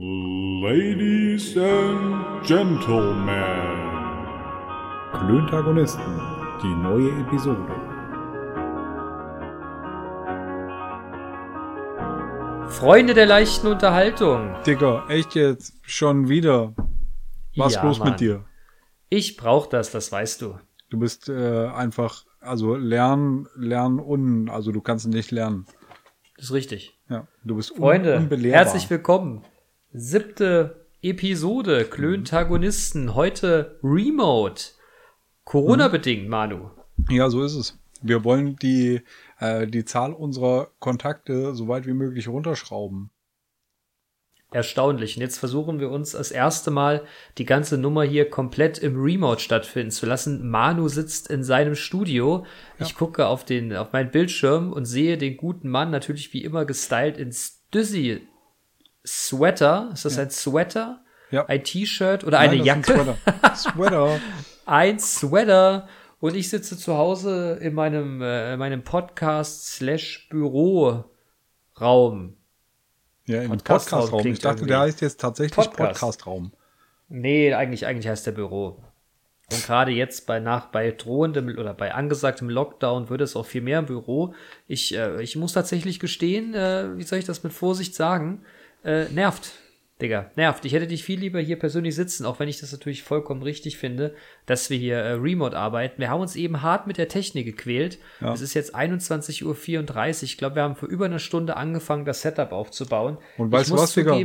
Ladies and Gentlemen. Klöntagonisten, die neue Episode. Freunde der leichten Unterhaltung. Digga, echt jetzt schon wieder. Was Ja, los Mann. mit dir? Ich brauch das, das weißt du. Du bist äh, einfach, also lernen, lernen un, also du kannst nicht lernen. Das ist richtig. Ja, du bist un, Freunde, unbelehrbar. herzlich willkommen. Siebte Episode, Klöntagonisten, heute Remote. Corona-bedingt, Manu. Ja, so ist es. Wir wollen die, äh, die Zahl unserer Kontakte so weit wie möglich runterschrauben. Erstaunlich. Und jetzt versuchen wir uns das erste Mal die ganze Nummer hier komplett im Remote stattfinden zu lassen. Manu sitzt in seinem Studio. Ich gucke auf den, auf meinen Bildschirm und sehe den guten Mann natürlich wie immer gestylt in Stüssi Sweater. Ist das ein Sweater? Ja. Ein T-Shirt oder eine Nein, ist Jacke? ein Sweater. Sweater. ein Sweater und ich sitze zu Hause in meinem, äh, in meinem Podcast slash Büroraum. Ja, im Podcast-Raum klingt ich dachte, irgendwie. der heißt jetzt tatsächlich Podcast. Podcast-Raum. Nee, eigentlich, eigentlich heißt der Büro. Und gerade jetzt bei nach bei drohendem oder bei angesagtem Lockdown wird es auch viel mehr im Büro. Ich, äh, ich muss tatsächlich gestehen, äh, wie soll ich das mit Vorsicht sagen? Äh, nervt. Digga, nervt. Ich hätte dich viel lieber hier persönlich sitzen, auch wenn ich das natürlich vollkommen richtig finde, dass wir hier äh, remote arbeiten. Wir haben uns eben hart mit der Technik gequält. Ja. Es ist jetzt 21.34 Uhr. Ich glaube, wir haben vor über einer Stunde angefangen, das Setup aufzubauen. Und weißt du was, Digga?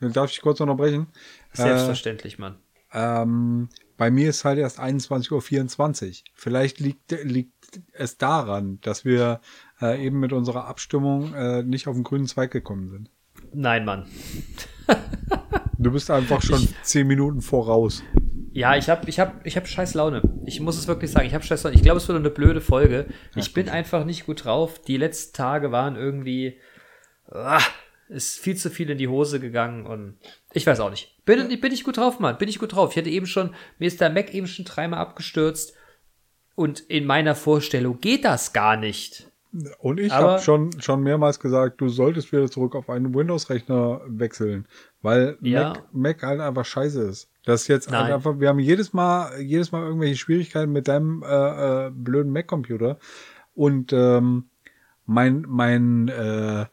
Darf ich kurz unterbrechen? Selbstverständlich, Mann. Ähm, bei mir ist halt erst 21.24 Uhr. Vielleicht liegt, liegt es daran, dass wir äh, eben mit unserer Abstimmung äh, nicht auf den grünen Zweig gekommen sind. Nein, Mann. Du bist einfach schon zehn Minuten voraus. Ja, ich habe ich hab, ich hab scheiß Laune. Ich muss es wirklich sagen, ich habe scheiß Laune. Ich glaube, es wird eine blöde Folge. Ich bin einfach nicht gut drauf. Die letzten Tage waren irgendwie ah, ist viel zu viel in die Hose gegangen und ich weiß auch nicht. Bin, bin ich gut drauf, Mann. Bin ich gut drauf. Ich hatte eben schon, mir ist der Mac eben schon dreimal abgestürzt und in meiner Vorstellung geht das gar nicht. Und ich habe schon, schon mehrmals gesagt, du solltest wieder zurück auf einen Windows-Rechner wechseln, weil Ja. Mac, Mac halt einfach scheiße ist. Das ist jetzt halt einfach, wir haben jedes Mal, jedes Mal irgendwelche Schwierigkeiten mit deinem äh, äh, blöden Mac-Computer. Und ähm, mein, mein äh,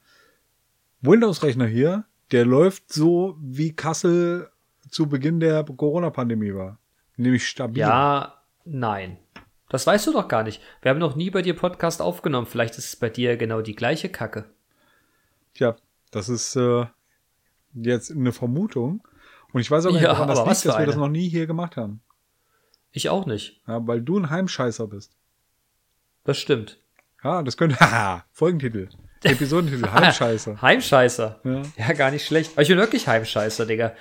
Windows-Rechner hier, der läuft so, wie Kassel zu Beginn der Corona-Pandemie war. Nämlich stabil. Ja, nein. Das weißt du doch gar nicht. Wir haben noch nie bei dir Podcast aufgenommen. Vielleicht ist es bei dir genau die gleiche Kacke. Tja, das ist äh, jetzt eine Vermutung. Und ich weiß auch nicht, Ja, das liegt, dass wir das noch nie hier gemacht haben. Ich auch nicht. Ja, weil du ein Heimscheißer bist. Das stimmt. Ja, das könnte. Haha, Folgentitel. Episodentitel, Heimscheißer. Heimscheißer. Ja. Ja, gar nicht schlecht. Aber ich bin wirklich Heimscheißer, Digga.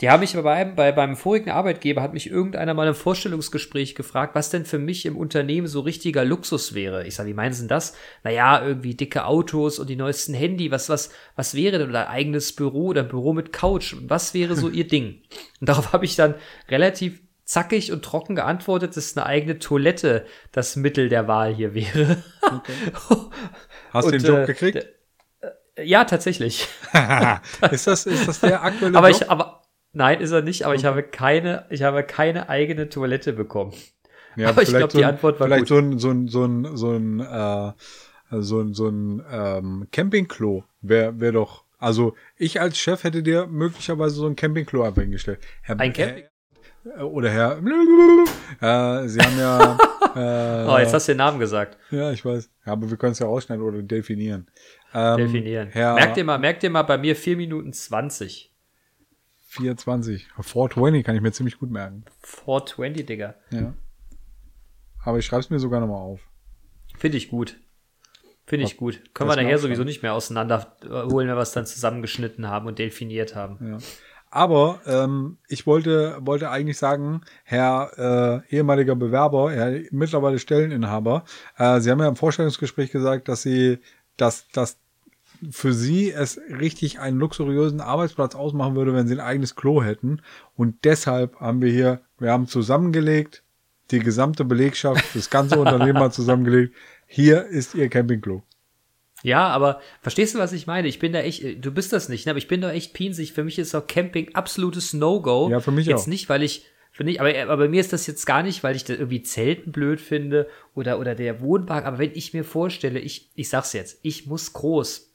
Die haben mich bei, einem, bei beim vorigen Arbeitgeber hat mich irgendeiner mal im Vorstellungsgespräch gefragt, was denn für mich im Unternehmen so richtiger Luxus wäre. Ich sag, wie meinen Sie denn das? Naja, irgendwie dicke Autos und die neuesten Handy. Was, was, was wäre denn oder eigenes Büro oder Büro mit Couch? Was wäre so Ihr Ding? Und darauf habe ich dann relativ zackig und trocken geantwortet, dass eine eigene Toilette das Mittel der Wahl hier wäre. Hast du Und, den Job äh, gekriegt? Ja, tatsächlich. ist, das, ist das der aktuelle Aber Job? ich, aber nein, ist er nicht. Aber ich habe keine, ich habe keine eigene Toilette bekommen. ja, aber ich vielleicht glaub, so die Antwort war Vielleicht gut. so ein, so ein, so ein, so ein, äh, so ein, so ein ähm, Campingklo wäre wär doch. Also ich als Chef hätte dir möglicherweise so ein Campingklo einfach hingestellt. Herr, Ein Camping- Herr, oder Herr. Äh, Sie haben ja. Äh, Oh, jetzt hast du den Namen gesagt. Ja, ich weiß. Ja, aber wir können es ja rausschneiden oder definieren. Ähm, Definieren. Herr Merkt ihr mal, merkt ihr mal bei mir 4 Minuten 20. 24. 420 kann ich mir ziemlich gut merken. 420, Digga. Ja. Aber ich schreibe es mir sogar nochmal auf. Finde ich gut. Finde ich gut. Können wir nachher sowieso nicht mehr auseinander äh, holen, wenn wir es dann zusammengeschnitten haben und definiert haben. Ja. Aber ähm, ich wollte, wollte eigentlich sagen, Herr äh, ehemaliger Bewerber, Herr mittlerweile Stelleninhaber, äh, Sie haben ja im Vorstellungsgespräch gesagt, dass Sie, dass, dass für Sie es richtig einen luxuriösen Arbeitsplatz ausmachen würde, wenn Sie ein eigenes Klo hätten. Und deshalb haben wir hier, wir haben zusammengelegt, die gesamte Belegschaft, das ganze Unternehmen hat zusammengelegt. Hier ist Ihr Campingklo. Ja, aber verstehst du, was ich meine? Ich bin da echt, du bist das nicht, ne? aber ich bin da echt pinsig. Für mich ist auch Camping absolutes No-Go. Ja, für mich jetzt auch. nicht, weil ich, finde ich, aber, aber bei mir ist das jetzt gar nicht, weil ich da irgendwie Zelten blöd finde oder, oder der Wohnwagen. Aber wenn ich mir vorstelle, ich, ich sag's jetzt, ich muss groß.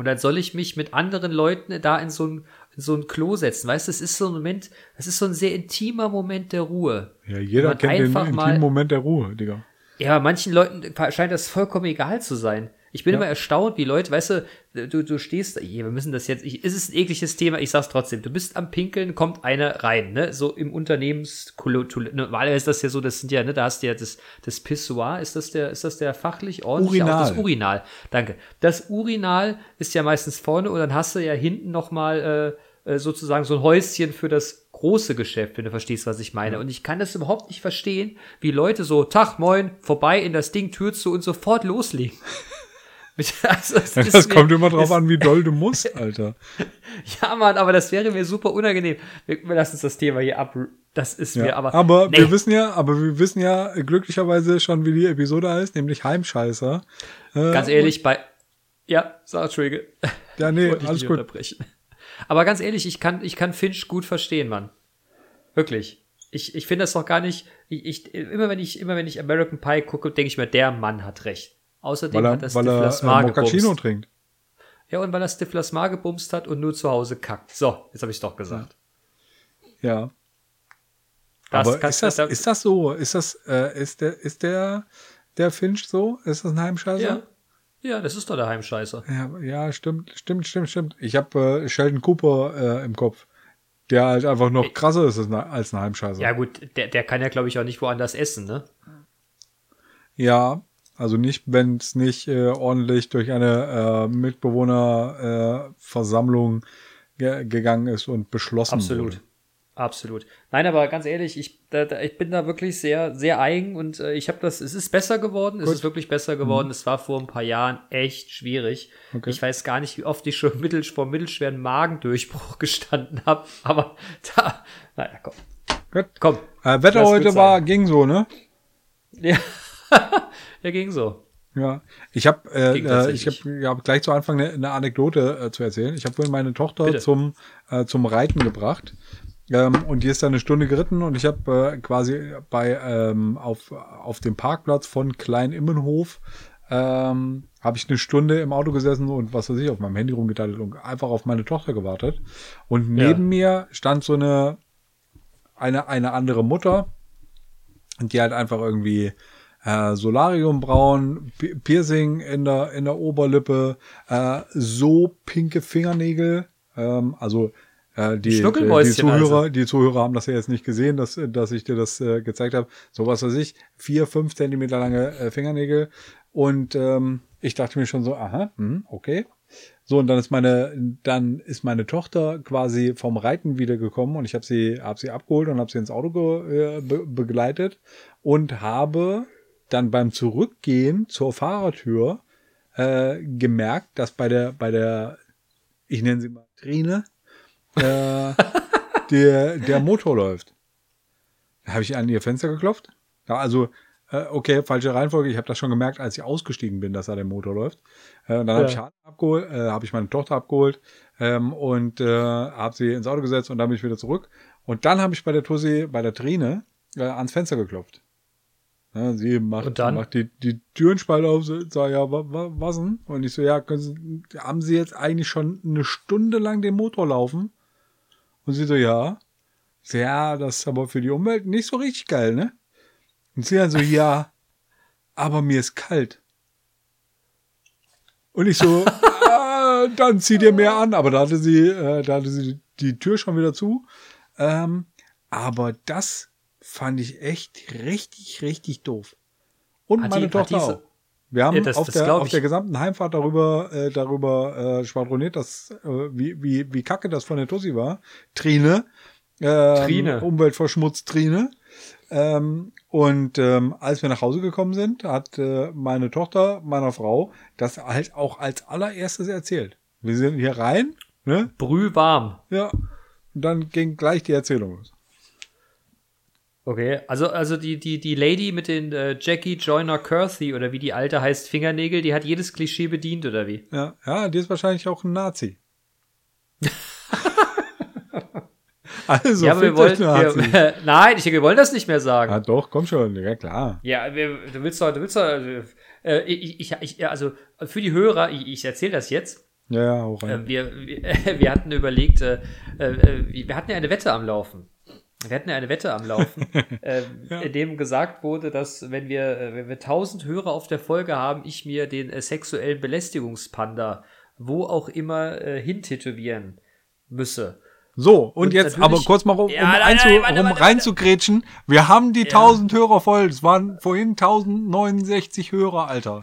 Und dann soll ich mich mit anderen Leuten da in so ein, in so ein Klo setzen. Weißt du, es ist so ein Moment, es ist so ein sehr intimer Moment der Ruhe. Ja, jeder kennt den intimen Moment der Ruhe, Digga. Ja, manchen Leuten scheint das vollkommen egal zu sein. Ich bin Ja. immer erstaunt, wie Leute, weißt du, du, du stehst, hier, wir müssen das jetzt, ich, es ist ein ekliges Thema, ich sag's trotzdem, du bist am Pinkeln, kommt einer rein, ne, so im Unternehmens, normalerweise ist das ja so, das sind ja, ne, da hast du ja das, das Pissoir, ist das der, ist das der fachlich ordentliche? Urinal. Auch das Urinal, danke. Das Urinal ist ja meistens vorne und dann hast du ja hinten nochmal, äh, äh, sozusagen so ein Häuschen für das große Geschäft, wenn du verstehst, was ich meine. Und ich kann das überhaupt nicht verstehen, wie Leute so, Tag, moin, vorbei in das Ding, Tür zu und sofort loslegen. Mit- also, Das, ist mir- kommt immer drauf ist- an, wie doll du musst, Alter. Ja, Mann, aber das wäre mir super unangenehm. Wir, wir lassen uns das Thema hier ab. Das ist Ja. mir aber. aber nee. wir wissen ja, aber wir wissen ja glücklicherweise schon, wie die Episode heißt, nämlich Heimscheißer. Äh, Ganz ehrlich, bei. Ja, sag, Entschuldige. Ja, nee, alles gut. unterbrechen. Aber ganz ehrlich, ich kann, ich kann Finch gut verstehen, Mann. Wirklich. Ich, ich finde das doch gar nicht. Ich, ich, immer wenn ich, immer wenn ich American Pie gucke, denke ich mir, der Mann hat recht. Außerdem Weil hat er, er er Stiflers äh, Mar gebumst. trinkt. Ja, und weil er Stiflers Mar gebumst hat und nur zu Hause kackt. So, jetzt habe ich doch gesagt. Ja. Das aber ist das, ist das so? Ist das, äh, ist der, ist der, der Finch so? Ist das ein Heimscheißer? Ja. Ja, das ist doch der Heimscheißer. Ja, ja, stimmt, stimmt, stimmt, stimmt. Ich habe äh, Sheldon Cooper äh, im Kopf, der halt einfach noch krasser ist als, ein- als ein Heimscheißer. Ja, gut, der, der kann ja, glaube ich, auch nicht woanders essen, ne? Ja, also nicht, wenn es nicht äh, ordentlich durch eine äh, Mitbewohnerversammlung äh, ge gegangen ist und beschlossen Absolut. wurde. Absolut. Nein, aber ganz ehrlich, ich, da, da, ich bin da wirklich sehr, sehr eigen und äh, ich habe das, es ist besser geworden, es Gut. ist wirklich besser geworden. Es war vor ein paar Jahren echt schwierig. Okay. Ich weiß gar nicht, wie oft ich schon mittel, vor mittelschweren Magendurchbruch gestanden habe, aber da, naja, komm. Gut. Komm. Äh, Wetter heute war, ging so, ne? Ja, ja ging so. Ja, ich habe äh, äh, ich ja, gleich zu Anfang eine, eine Anekdote äh, zu erzählen. Ich habe vorhin meine Tochter Bitte. zum äh, zum Reiten gebracht ähm, und die ist dann eine Stunde geritten und ich habe äh, quasi bei ähm, auf auf dem Parkplatz von Klein Immenhof ähm, habe ich eine Stunde im Auto gesessen und was weiß ich auf meinem Handy rumgeteilt und einfach auf meine Tochter gewartet und Ja. neben mir stand so eine eine eine andere Mutter und die halt einfach irgendwie äh, Solariumbraun, Pi- Piercing in der, in der Oberlippe, äh, so pinke Fingernägel, ähm, also äh, die, die, die, Zuhörer, also. die Zuhörer haben das ja jetzt nicht gesehen, dass, dass ich dir das äh, gezeigt habe. So was weiß ich, vier, fünf Zentimeter lange äh, Fingernägel. Und ähm, ich dachte mir schon so, aha, hm, okay. So, und dann ist meine, dann ist meine Tochter quasi vom Reiten wiedergekommen und ich habe sie, hab sie abgeholt und habe sie ins Auto ge, äh, be, begleitet und habe dann beim Zurückgehen zur Fahrertür äh, gemerkt, dass bei der, bei der, ich nenne sie mal Trine, äh, der, der Motor läuft. Da habe ich an ihr Fenster geklopft. Ja, also, äh, okay, falsche Reihenfolge. Ich habe das schon gemerkt, als ich ausgestiegen bin, dass da der Motor läuft. Äh, und dann habe Ja. ich Hannah abgeholt, äh, habe ich meine Tochter abgeholt ähm, und äh, habe sie ins Auto gesetzt und dann bin ich wieder zurück. Und dann habe ich bei der Tussi, bei der Trine, äh, ans Fenster geklopft. Ja, sie macht, macht die, die Türenspalte auf, so, sag ja, wa, wa, was denn? Und ich so, ja, können Sie, haben Sie jetzt eigentlich schon eine Stunde lang den Motor laufen? Und sie so, ja. So, ja, das ist aber für die Umwelt nicht so richtig geil, ne? Und sie dann so, ja, aber mir ist kalt. Und ich so, ah, dann zieh dir mehr an. Aber da hatte sie, äh, da hatte sie die Tür schon wieder zu. Ähm, aber das fand ich echt richtig, richtig doof. Und Hat meine die- Tochter auch. Wir haben Ja, das- auf, das der, auf der gesamten Heimfahrt darüber, äh, darüber äh, schwadroniert, dass, äh, wie, wie, wie kacke das von der Tussi war. Trine. Ähm, Trine. Umweltverschmutzt Trine. Ähm, und ähm, als wir nach Hause gekommen sind, hat äh, meine Tochter meiner Frau das halt auch als allererstes erzählt. Wir sind hier rein, ne? Brühwarm. Ja. Und dann ging gleich die Erzählung los. Okay, also, also die, die, die Lady mit den äh, Jackie Joyner Curthy oder wie die alte heißt, Fingernägel, die hat jedes Klischee bedient, oder wie? Ja, ja, die ist wahrscheinlich auch ein Nazi. also, ja, wir wollen, Nazis. wir, nein, ich, wir wollen das nicht mehr sagen. Ja, doch, komm schon, ja klar. Ja, wir, du willst doch, du willst doch, äh, ich, ich, ich, also für die Hörer, ich, ich erzähle das jetzt. Ja, ja, auch rein. Äh, wir, wir, wir hatten überlegt, äh, äh, wir hatten ja eine Wette am Laufen. Wir hatten ja eine Wette am Laufen, äh, Ja. in dem gesagt wurde, dass wenn wir, äh, wenn wir 1000 Hörer auf der Folge haben, ich mir den äh, sexuellen Belästigungspanda wo auch immer äh, hintätowieren müsse. So, und, Und jetzt aber kurz mal, um, um, Ja, nein, einzu, nein, warte, um warte, reinzugrätschen. Wir haben die 1000 Hörer voll. Es waren vorhin 1069 Hörer, Alter.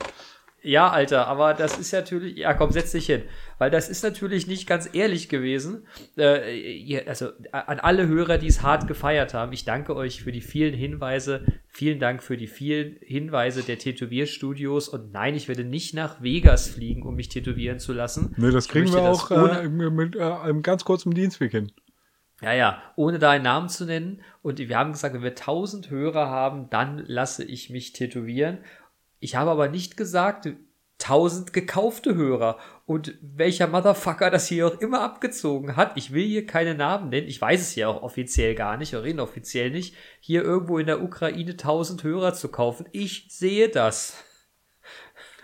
Ja, Alter, aber das ist natürlich, ja komm, setz dich hin, weil das ist natürlich nicht ganz ehrlich gewesen. Äh, also an alle Hörer, die es hart gefeiert haben, ich danke euch für die vielen Hinweise, vielen Dank für die vielen Hinweise der Tätowierstudios und nein, ich werde nicht nach Vegas fliegen, um mich tätowieren zu lassen. Ne, das kriegen wir das auch ohne- äh, mit äh, im ganz kurzem Dienstweg hin. Ja, ja, ohne da einen Namen zu nennen. Und wir haben gesagt, wenn wir 1000 Hörer haben, dann lasse ich mich tätowieren. Ich habe aber nicht gesagt, 1000 gekaufte Hörer. Und welcher Motherfucker das hier auch immer abgezogen hat, ich will hier keine Namen nennen, ich weiß es ja auch offiziell gar nicht, oder inoffiziell nicht, hier irgendwo in der Ukraine 1000 Hörer zu kaufen. Ich sehe das.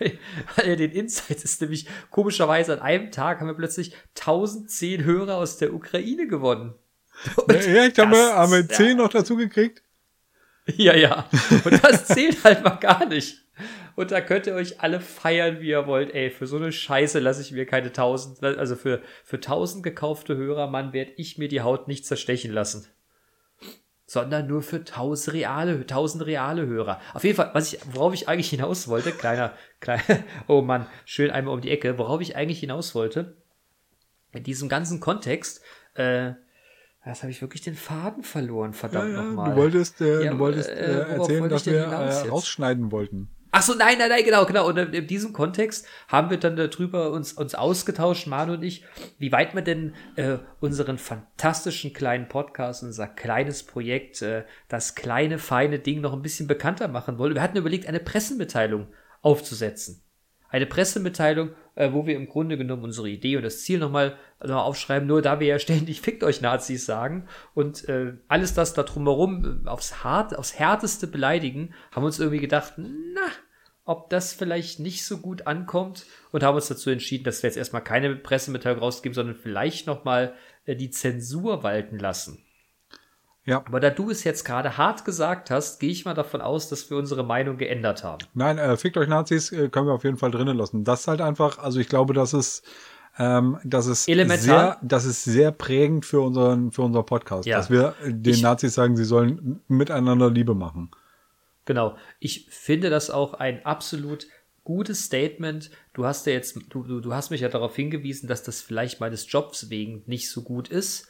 Weil den Insights ist nämlich komischerweise an einem Tag haben wir plötzlich 1010 Hörer aus der Ukraine gewonnen. Und Ja, ich habe das haben wir ist- 10 noch dazu gekriegt. Ja, ja. Und das zählt halt mal gar nicht. Und da könnt ihr euch alle feiern, wie ihr wollt. Ey, für so eine Scheiße lasse ich mir keine tausend, also für, für tausend gekaufte Hörer, Mann, werde ich mir die Haut nicht zerstechen lassen. Sondern nur für tausend reale, tausend reale Hörer. Auf jeden Fall, was ich, worauf ich eigentlich hinaus wollte, kleiner, kleiner, oh Mann, schön einmal um die Ecke, worauf ich eigentlich hinaus wollte, in diesem ganzen Kontext, äh, das habe ich wirklich den Faden verloren, Ja, verdammt ja, nochmal. du wolltest, äh, Ja, du wolltest äh, äh, erzählen, dass wir äh, rausschneiden wollten. Ach so, nein, nein, nein, genau, genau. Und in diesem Kontext haben wir dann darüber uns, uns ausgetauscht, Manu und ich, wie weit wir denn äh, unseren fantastischen kleinen Podcast, unser kleines Projekt, äh, das kleine, feine Ding noch ein bisschen bekannter machen wollen. Wir hatten überlegt, eine Pressemitteilung aufzusetzen. Eine Pressemitteilung, äh, wo wir im Grunde genommen unsere Idee und das Ziel nochmal noch aufschreiben, nur da wir ja ständig fickt euch Nazis sagen und äh, alles das da drumherum äh, aufs, hart, aufs härteste beleidigen, haben wir uns irgendwie gedacht, na, ob das vielleicht nicht so gut ankommt und haben uns dazu entschieden, dass wir jetzt erstmal keine Pressemitteilung rausgeben, sondern vielleicht nochmal äh, die Zensur walten lassen. Ja. Aber da du es jetzt gerade hart gesagt hast, gehe ich mal davon aus, dass wir unsere Meinung geändert haben. Nein, äh, fickt euch Nazis äh, können wir auf jeden Fall drinnen lassen. Das ist halt einfach, also ich glaube, das ist, ähm, das ist Elementar. sehr, das ist sehr prägend für unseren, für unser Podcast, Ja. dass wir äh, den Ich- Nazis sagen, sie sollen miteinander Liebe machen. Genau. Ich finde das auch ein absolut gutes Statement. Du hast ja jetzt, du, du, du hast mich ja darauf hingewiesen, dass das vielleicht meines Jobs wegen nicht so gut ist.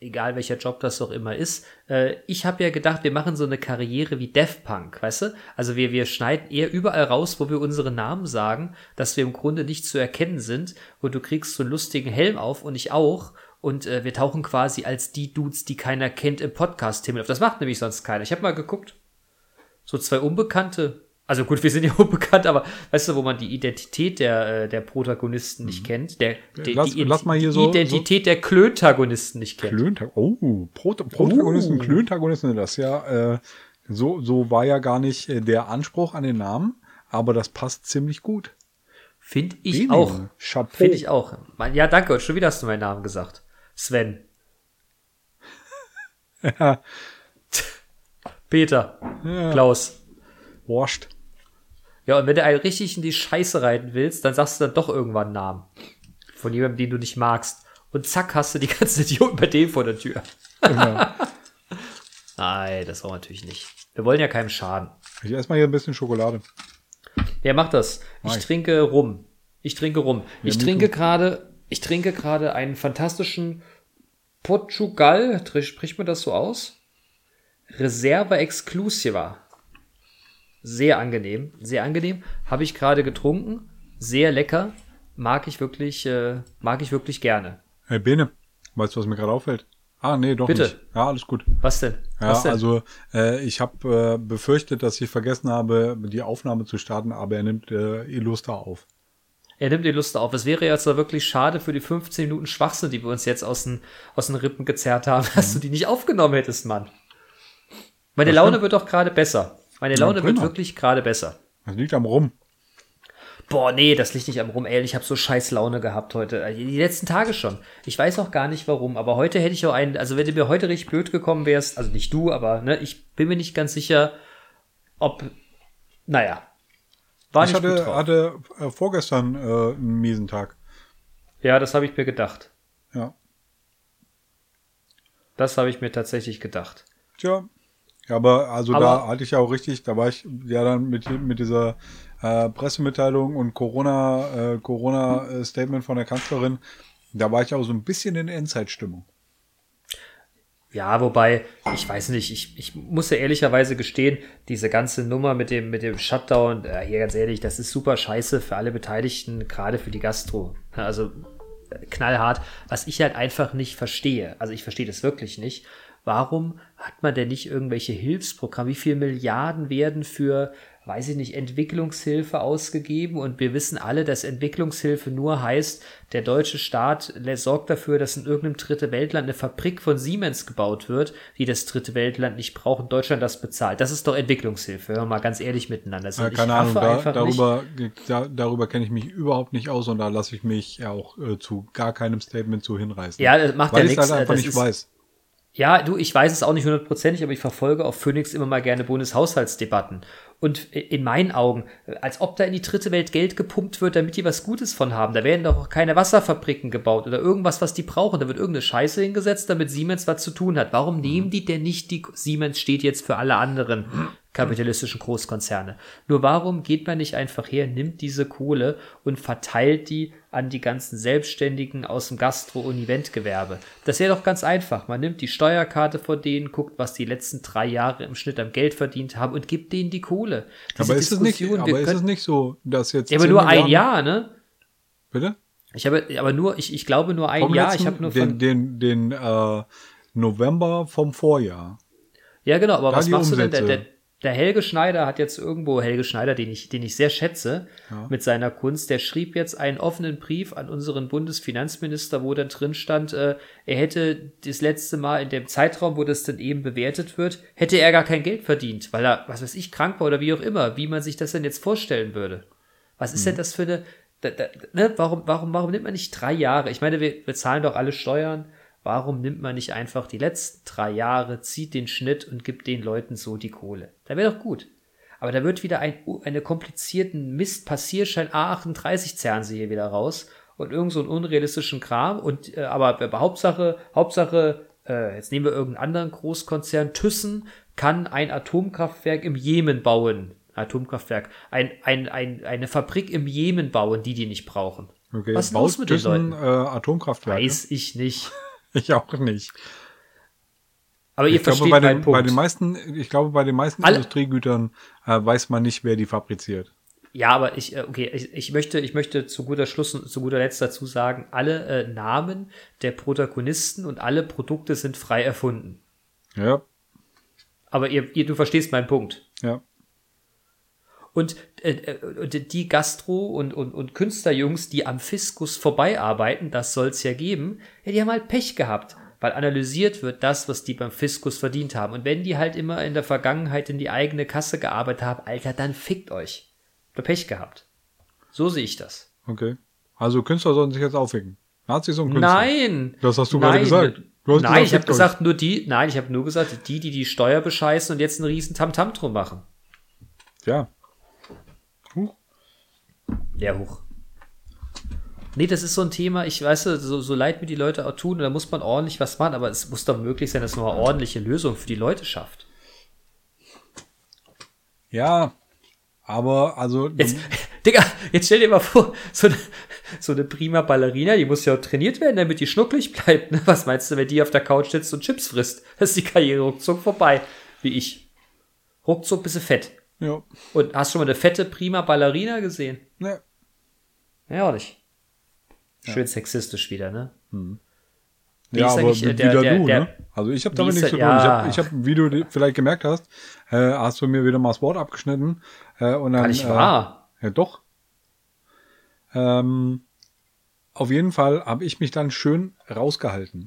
Egal welcher Job das auch immer ist. Äh, ich habe ja gedacht, wir machen so eine Karriere wie Def Punk, weißt du? Also wir, wir schneiden eher überall raus, wo wir unsere Namen sagen, dass wir im Grunde nicht zu erkennen sind. Und du kriegst so einen lustigen Helm auf und ich auch. Und äh, wir tauchen quasi als die Dudes, die keiner kennt, im Podcast-Himmel auf. Das macht nämlich sonst keiner. Ich habe mal geguckt so zwei Unbekannte. Also gut, wir sind ja unbekannt, aber weißt du, wo man die Identität der, äh, der Protagonisten nicht kennt, der, der Mhm. Lass- die lass mal hier so- Identität der Klöntagonisten nicht kennt. Klöntag oh, Pro Protagonisten, Uh. Klöntagonisten, das ja, äh, so, so war ja gar nicht äh, der Anspruch an den Namen, aber das passt ziemlich gut. Finde ich Deming. auch. Chapeau. Finde ich auch. Man- Ja, danke. Und schon wieder hast du meinen Namen gesagt. Sven. Ja, Peter. Ja. Klaus. wurscht. Ja, und wenn du einen richtig in die Scheiße reiten willst, dann sagst du dann doch irgendwann einen Namen. Von jemandem, den du nicht magst. Und zack, hast du die ganzen Idioten bei dem vor der Tür. Genau. Nein, das war natürlich nicht. Wir wollen ja keinem schaden. Ich esse mal hier ein bisschen Schokolade. Wer macht das? Ich ich. trinke rum. Ich trinke rum. ich mir trinke gerade, ich trinke gerade einen fantastischen Portugal, spricht man das so aus? Reserva Exclusiva. Sehr angenehm, sehr angenehm. Habe ich gerade getrunken. Sehr lecker. Mag ich wirklich, äh, mag ich wirklich gerne. Hey Bene, weißt du, was mir gerade auffällt? Ah, nee, doch Bitte. nicht. Ja, alles gut. Was denn? Ja, Was denn? also äh, ich habe äh, befürchtet, dass ich vergessen habe, die Aufnahme zu starten, aber er nimmt äh, Illustra auf. Er nimmt die Lust auf. Es wäre jetzt wirklich schade für die 15 Minuten Schwachsinn, die wir uns jetzt aus den, aus den Rippen gezerrt haben, dass du die nicht aufgenommen hättest, Mann. Meine Das Laune stimmt. wird doch gerade besser. Meine Laune wird prima. wirklich gerade besser. Das liegt am Rum. Boah, nee, das liegt nicht am Rum. Ey, ich habe so scheiß Laune gehabt heute. Äh, Die letzten Tage schon. Ich weiß auch gar nicht warum, aber heute hätte ich auch einen, also wenn du mir heute richtig blöd gekommen wärst, also nicht du, aber ne, ich bin mir nicht ganz sicher, ob, naja, war Ich nicht gut hatte, drauf. hatte äh, vorgestern äh, einen miesen Tag. Ja, das habe ich mir gedacht. Ja. Das habe ich mir tatsächlich gedacht. Tja. Ja, aber also Aber- da hatte ich ja auch richtig, da war ich ja dann mit, mit dieser äh, Pressemitteilung und Corona, äh, Corona-Statement von der Kanzlerin, da war ich auch so ein bisschen in Endzeitstimmung. Ja, wobei, ich weiß nicht, ich, ich muss ja ehrlicherweise gestehen, diese ganze Nummer mit dem, mit dem Shutdown, äh, hier ganz ehrlich, das ist super scheiße für alle Beteiligten, gerade für die Gastro. Also äh, knallhart, was ich halt einfach nicht verstehe. Also ich verstehe das wirklich nicht. Warum hat man denn nicht irgendwelche Hilfsprogramme? Wie viele Milliarden werden für, weiß ich nicht, Entwicklungshilfe ausgegeben? Und wir wissen alle, dass Entwicklungshilfe nur heißt, der deutsche Staat sorgt dafür, dass in irgendeinem dritte Weltland eine Fabrik von Siemens gebaut wird, die das dritte Weltland nicht braucht und Deutschland das bezahlt. Das ist doch Entwicklungshilfe, hören wir mal ganz ehrlich miteinander. Also Äh, keine Ahnung, da, darüber, da, darüber kenne ich mich überhaupt nicht aus und da lasse ich mich ja auch äh, zu gar keinem Statement zu hinreißen. Ja, das macht weil ja nichts. halt einfach das nicht ist- weiß. Ja, du, ich weiß es auch nicht hundertprozentig, aber ich verfolge auf Phoenix immer mal gerne Bundeshaushaltsdebatten. Und in meinen Augen, als ob da in die dritte Welt Geld gepumpt wird, damit die was Gutes von haben. Da werden doch auch keine Wasserfabriken gebaut oder irgendwas, was die brauchen. Da wird irgendeine Scheiße hingesetzt, damit Siemens was zu tun hat. Warum nehmen die denn nicht die, Siemens steht jetzt für alle anderen kapitalistischen Großkonzerne. Nur warum geht man nicht einfach her, nimmt diese Kohle und verteilt die an die ganzen Selbstständigen aus dem Gastro- und Eventgewerbe? Das wäre doch ganz einfach. Man nimmt die Steuerkarte von denen, guckt, was die letzten drei Jahre im Schnitt am Geld verdient haben und gibt denen die Kohle. Diese Aber ist es nicht, aber wir ist können- es nicht so, dass jetzt. ja, aber 10 nur ein Jahr, ne? Bitte? Ich habe, aber nur, ich, ich glaube nur ein Vom Jahr. letzten, Ich habe nur den, von, den, den äh, November vom Vorjahr. Ja, genau, aber Da was machst du denn? Der, Umsätze. der, der Helge Schneider hat jetzt irgendwo, Helge Schneider, den ich, den ich sehr schätze, mit seiner Kunst, der schrieb jetzt einen offenen Brief an unseren Bundesfinanzminister, wo dann drin stand, äh, er hätte das letzte Mal in dem Zeitraum, wo das dann eben bewertet wird, hätte er gar kein Geld verdient, weil er, was weiß ich, krank war oder wie auch immer, wie man sich das denn jetzt vorstellen würde. Was ist denn das für eine, da, da, ne, warum, warum, warum nimmt man nicht drei Jahre? Ich meine, wir, wir zahlen doch alle Steuern. Warum nimmt man nicht einfach die letzten drei Jahre, zieht den Schnitt und gibt den Leuten so die Kohle? Da wäre doch gut. Aber da wird wieder ein, eine komplizierten Mist-Passierschein A38 zerren sie hier wieder raus und irgend so einen unrealistischen Kram und, äh, aber, Hauptsache, Hauptsache, äh, jetzt nehmen wir irgendeinen anderen Großkonzern, Thyssen kann ein Atomkraftwerk im Jemen bauen. Atomkraftwerk. Ein, ein, ein, eine Fabrik im Jemen bauen, die die nicht brauchen. Okay, Was ist los mit den Leuten? Äh, Atomkraftwerke? Weiß ich nicht. Ich auch nicht. Aber ihr Ich glaube, versteht bei meinen den, Punkt. bei den meisten, ich glaube, bei den meisten Alle- Industriegütern äh, weiß man nicht, wer die fabriziert. Ja, aber ich, äh, okay, ich, ich möchte, ich möchte zu guter Schluss, zu guter Letzt dazu sagen, alle äh, Namen der Protagonisten und alle Produkte sind frei erfunden. Ja, Aber ihr, ihr du verstehst meinen Punkt. ja. Und, und die Gastro- und, und, und Künstlerjungs, die am Fiskus vorbeiarbeiten, das soll's ja geben, ja, die haben halt Pech gehabt, weil analysiert wird das, was die beim Fiskus verdient haben. Und wenn die halt immer in der Vergangenheit in die eigene Kasse gearbeitet haben, Alter, dann fickt euch. Habt ihr Pech gehabt. So sehe ich das. Okay. Also Künstler sollen sich jetzt aufwecken. Nazis und Künstler. Nein! Das hast du gerade Nein. gesagt. Du hast nein, gesagt, ich habe gesagt, nur die, nein, ich habe nur gesagt, die, die die Steuer bescheißen und jetzt einen riesen Tamtam drum machen. Ja. Ja, hoch. Nee, das ist so ein Thema, ich weiß, so, so leid mir die Leute auch tun, da muss man ordentlich was machen, aber es muss doch möglich sein, dass man eine ordentliche Lösung für die Leute schafft. Ja. Aber, also, Jetzt, Digga, jetzt stell dir mal vor, so eine, so eine prima Ballerina, die muss ja auch trainiert werden, damit die schnucklig bleibt. Ne? Was meinst du, wenn die auf der Couch sitzt und Chips frisst? Das ist die Karriere ruckzuck vorbei, wie ich. Ruckzuck bist du fett. Ja. Und hast schon mal eine fette prima Ballerina gesehen? Ne. Ja, auch nicht. Schön sexistisch wieder, ne? Ja, Die Ja, aber äh, der- wieder der- du, der- ne? Also ich habe damit nichts zu tun. ja- Ich habe, hab, wie du vielleicht gemerkt hast, äh, hast du mir wieder mal das Wort abgeschnitten. Äh, und dann, Gar nicht äh, wahr. Ja, doch. Ähm, auf jeden Fall habe ich mich dann schön rausgehalten.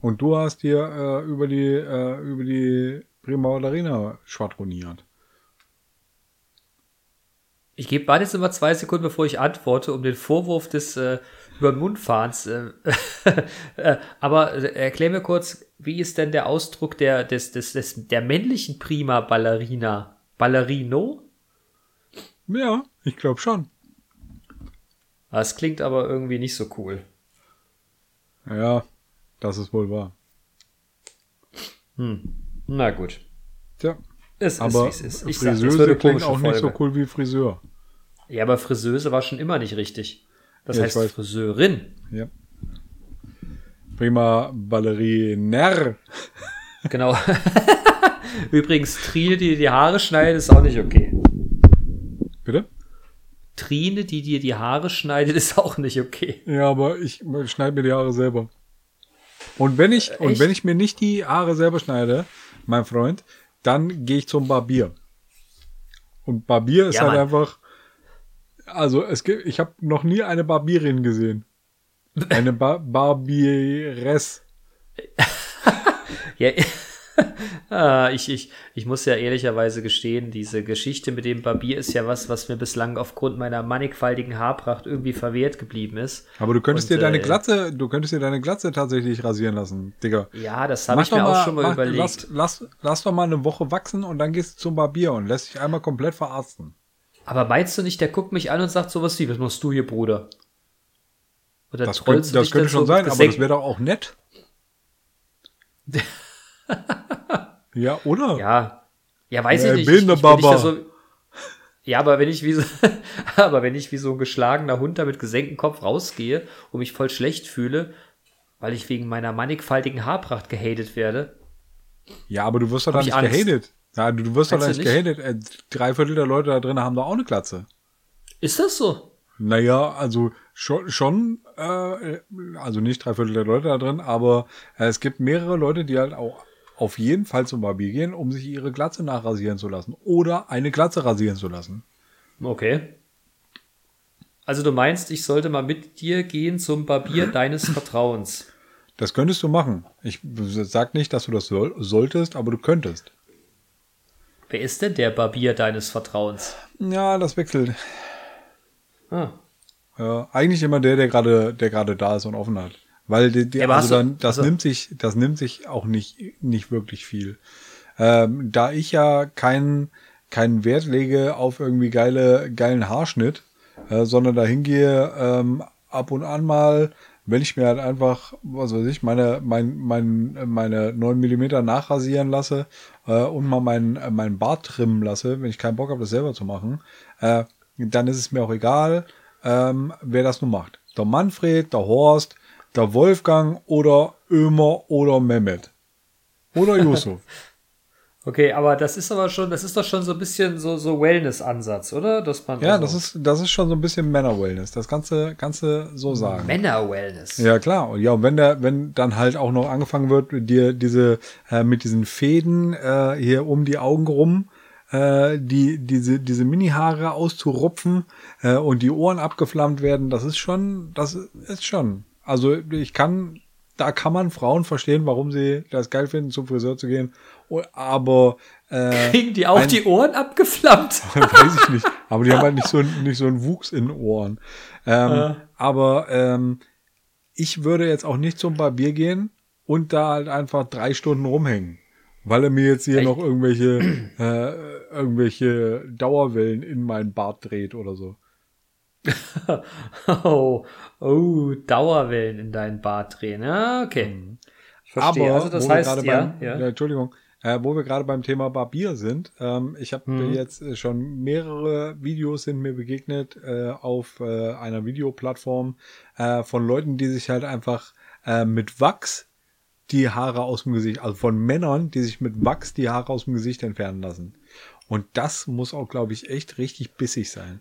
Und du hast dir äh, über die äh, über die Prima Ballerina schwadroniert. Ich gebe jetzt immer zwei Sekunden, bevor ich antworte, um den Vorwurf des äh, über den Mundfahrens. Äh, äh, aber äh, erklär mir kurz, wie ist denn der Ausdruck der, des, des, des, der männlichen Prima Ballerina? Ballerino? Ja, ich glaube schon. Das klingt aber irgendwie nicht so cool. Ja, das ist wohl wahr. Na gut. Tja, Es ist, aber wie es ist. Ich sag, Friseuse eine klingt auch nicht so Folge. cool wie Friseur. Ja, aber Friseuse war schon immer nicht richtig. Das Ja, heißt. Friseurin. Ja. Prima Balleriner. Genau. Übrigens, Trine, die dir die Haare schneidet, ist auch nicht okay. Bitte? Trine, die dir die Haare schneidet, ist auch nicht okay. Ja, aber ich schneide mir die Haare selber. Und wenn ich, und Echt? wenn ich mir nicht die Haare selber schneide, mein Freund, dann gehe ich zum Barbier. Und Barbier ist Ja, halt Mann. einfach, also es gibt, ich habe noch nie eine Barbierin gesehen. Eine ba Barbieress. Ja, ich, ich, ich muss ja ehrlicherweise gestehen, diese Geschichte mit dem Barbier ist ja was, was mir bislang aufgrund meiner mannigfaltigen Haarpracht irgendwie verwehrt geblieben ist. Aber du könntest Und, dir deine äh, Glatze, du könntest dir deine Glatze tatsächlich rasieren lassen, Digga. Ja, das habe ich mir doch auch schon mal mach- überlegt. Lass, lass, lass doch mal eine Woche wachsen und dann gehst du zum Barbier und lässt dich einmal komplett verarzten. Aber meinst du nicht, der guckt mich an und sagt sowas wie, was machst du hier, Bruder? Oder Das, könnte, das könnte schon so sein, aber das wäre doch auch nett. ja, oder? Ja. Ja, weiß Äh, ich nicht. ich, ich, da Baba. so, ja, aber wenn ich wie so, aber wenn ich wie so ein geschlagener Hund da mit gesenktem Kopf rausgehe und mich voll schlecht fühle, weil ich wegen meiner mannigfaltigen Haarpracht gehatet werde. Ja, aber du wirst doch da nicht Angst. gehatet. Ja, du, du wirst doch da nicht gehatet. Äh, drei Viertel der Leute da drin haben doch auch eine Glatze. Ist das so? Naja, also schon, schon äh, also nicht drei Viertel der Leute da drin, aber äh, es gibt mehrere Leute, die halt auch auf jeden Fall zum Barbier gehen, um sich ihre Glatze nachrasieren zu lassen. Oder eine Glatze rasieren zu lassen. Okay. Also du meinst, ich sollte mal mit dir gehen zum Barbier deines Vertrauens. Das könntest du machen. Ich sag nicht, dass du das soll, solltest, aber du könntest. Wer ist denn der Barbier deines Vertrauens? Ja, das wechselt. Ah. Ja, eigentlich immer der, der gerade, der gerade da ist und offen hat. Weil die, die, Ja, also dann, das also- nimmt sich, das nimmt sich auch nicht, nicht wirklich viel. Ähm, da ich ja keinen keinen Wert lege auf irgendwie geile, geilen Haarschnitt, äh, sondern da hingehe ähm, ab und an mal, wenn ich mir halt einfach, was weiß ich, meine, mein, mein, meine 9 Millimeter nachrasieren lasse äh, und mal meinen meinen Bart trimmen lasse, wenn ich keinen Bock habe, das selber zu machen, äh, dann ist es mir auch egal, ähm, wer das nun macht. Der Manfred, der Horst, der Wolfgang oder Ömer oder Mehmet. Oder Yusuf. Okay, aber das ist aber schon, das ist doch schon so ein bisschen so, so Wellness-Ansatz, oder? Dass man ja, also- das ist, das ist schon so ein bisschen Männer-Wellness. Das kannst du so sagen. Männer-Wellness. Ja, klar. Und ja, und wenn der, wenn dann halt auch noch angefangen wird, dir diese, äh, mit diesen Fäden äh, hier um die Augen rum, äh, die, diese, diese Mini-Haare auszurupfen äh, und die Ohren abgeflammt werden, das ist schon, das ist schon. Also ich kann, da kann man Frauen verstehen, warum sie das geil finden, zum Friseur zu gehen. Aber äh, Kriegen die auch ein- die Ohren abgeflammt? Weiß ich nicht. Aber die haben halt nicht so, nicht so einen Wuchs in den Ohren. Ähm, Aber ähm, ich würde jetzt auch nicht zum Barbier gehen und da halt einfach drei Stunden rumhängen. Weil er mir jetzt hier Echt? noch irgendwelche, äh, irgendwelche Dauerwellen in meinen Bart dreht oder so. Oh, oh, Dauerwellen in deinen Bart drehen. Ja, okay. Ich verstehe. Aber also das heißt, gerade ja, beim, ja. ja, Entschuldigung, äh, wo wir gerade beim Thema Barbier sind, ähm, ich habe Mhm. jetzt äh, schon mehrere Videos sind mir begegnet äh, auf äh, einer Videoplattform äh, von Leuten, die sich halt einfach äh, mit Wachs die Haare aus dem Gesicht, also von Männern, die sich mit Wachs die Haare aus dem Gesicht entfernen lassen. Und das muss auch, glaube ich, echt richtig bissig sein.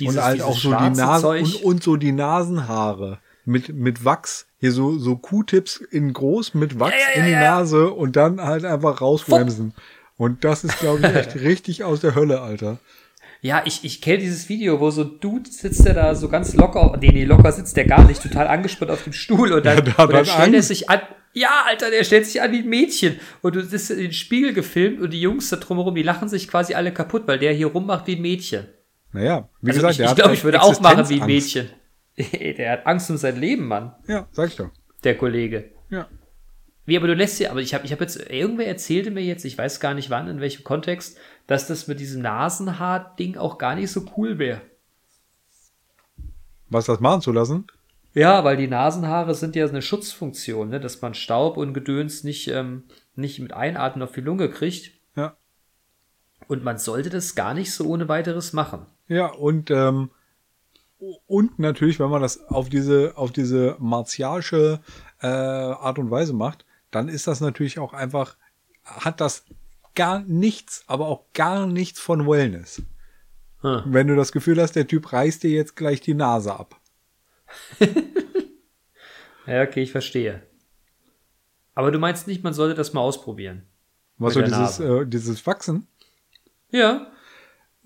Dieses- und halt auch so die schwarze Nase Zeug. und, und so die Nasenhaare mit, mit Wachs, hier so, so Q-Tips in groß mit Wachs Ja, ja, ja, in die. Nase und dann halt einfach rausbremsen. Und das ist, glaube ich, echt richtig aus der Hölle, Alter. Ja, ich, ich kenne dieses Video, wo so ein Dude sitzt der da so ganz locker, nee, nee, locker sitzt der gar nicht, total angespannt auf dem Stuhl und dann, Ja, der hat und dann stellt er sich an, ja, Alter, der stellt sich an wie ein Mädchen und du bist in den Spiegel gefilmt und die Jungs da drumherum, die lachen sich quasi alle kaputt, weil der hier rummacht wie ein Mädchen. Naja, wie Also gesagt, ich der ich hat glaube, ich würde auch machen wie ein. Mädchen. der hat Angst um sein Leben, Mann, Ja, sag ich doch. der Kollege. Ja. Wie, aber du lässt ja, aber ich habe ich hab jetzt, irgendwer erzählte mir jetzt, ich weiß gar nicht wann, in welchem Kontext, dass das mit diesem Nasenhaar-Ding auch gar nicht so cool wäre. Was das machen zu lassen? Ja, weil die Nasenhaare sind ja eine Schutzfunktion, ne? dass man Staub und Gedöns nicht, ähm, nicht mit Einatmen auf die Lunge kriegt. Ja. Und man sollte das gar nicht so ohne weiteres machen. Ja, und, ähm, und natürlich, wenn man das auf diese, auf diese martialische äh, Art und Weise macht, dann ist das natürlich auch einfach, hat das gar nichts, aber auch gar nichts von Wellness. Hm. Wenn du das Gefühl hast, der Typ reißt dir jetzt gleich die Nase ab. Ja, okay, ich verstehe. Aber du meinst nicht, man sollte das mal ausprobieren. Was so Mit der dieses, äh, dieses Wachsen? Ja.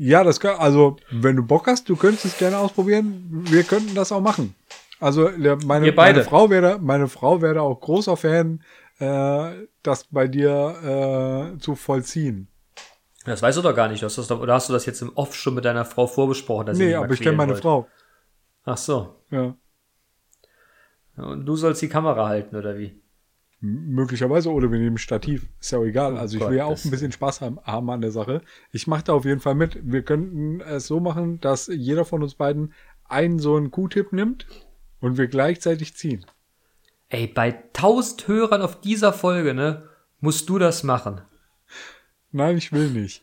Ja, das kann, also, wenn du Bock hast, du könntest es gerne ausprobieren. Wir könnten das auch machen. Also, meine, meine Frau wäre, meine Frau wäre auch großer Fan, äh, das bei dir äh, zu vollziehen. Das weißt du doch gar nicht. Du hast das doch, oder hast du das jetzt im Off schon mit deiner Frau vorbesprochen? Dass nee, aber ich kenne meine wollt? Frau. Ach so. Ja. Und du sollst die Kamera halten, oder wie? Möglicherweise oder wir nehmen Stativ. Ist ja auch egal. Also ich Oh will ja auch ein bisschen Spaß haben, haben an der Sache. Ich mache da auf jeden Fall mit. Wir könnten es so machen, dass jeder von uns beiden einen so einen Q-Tip nimmt und wir gleichzeitig ziehen. Ey, bei 1000 Hörern auf dieser Folge, ne, musst du das machen. Nein, ich will nicht.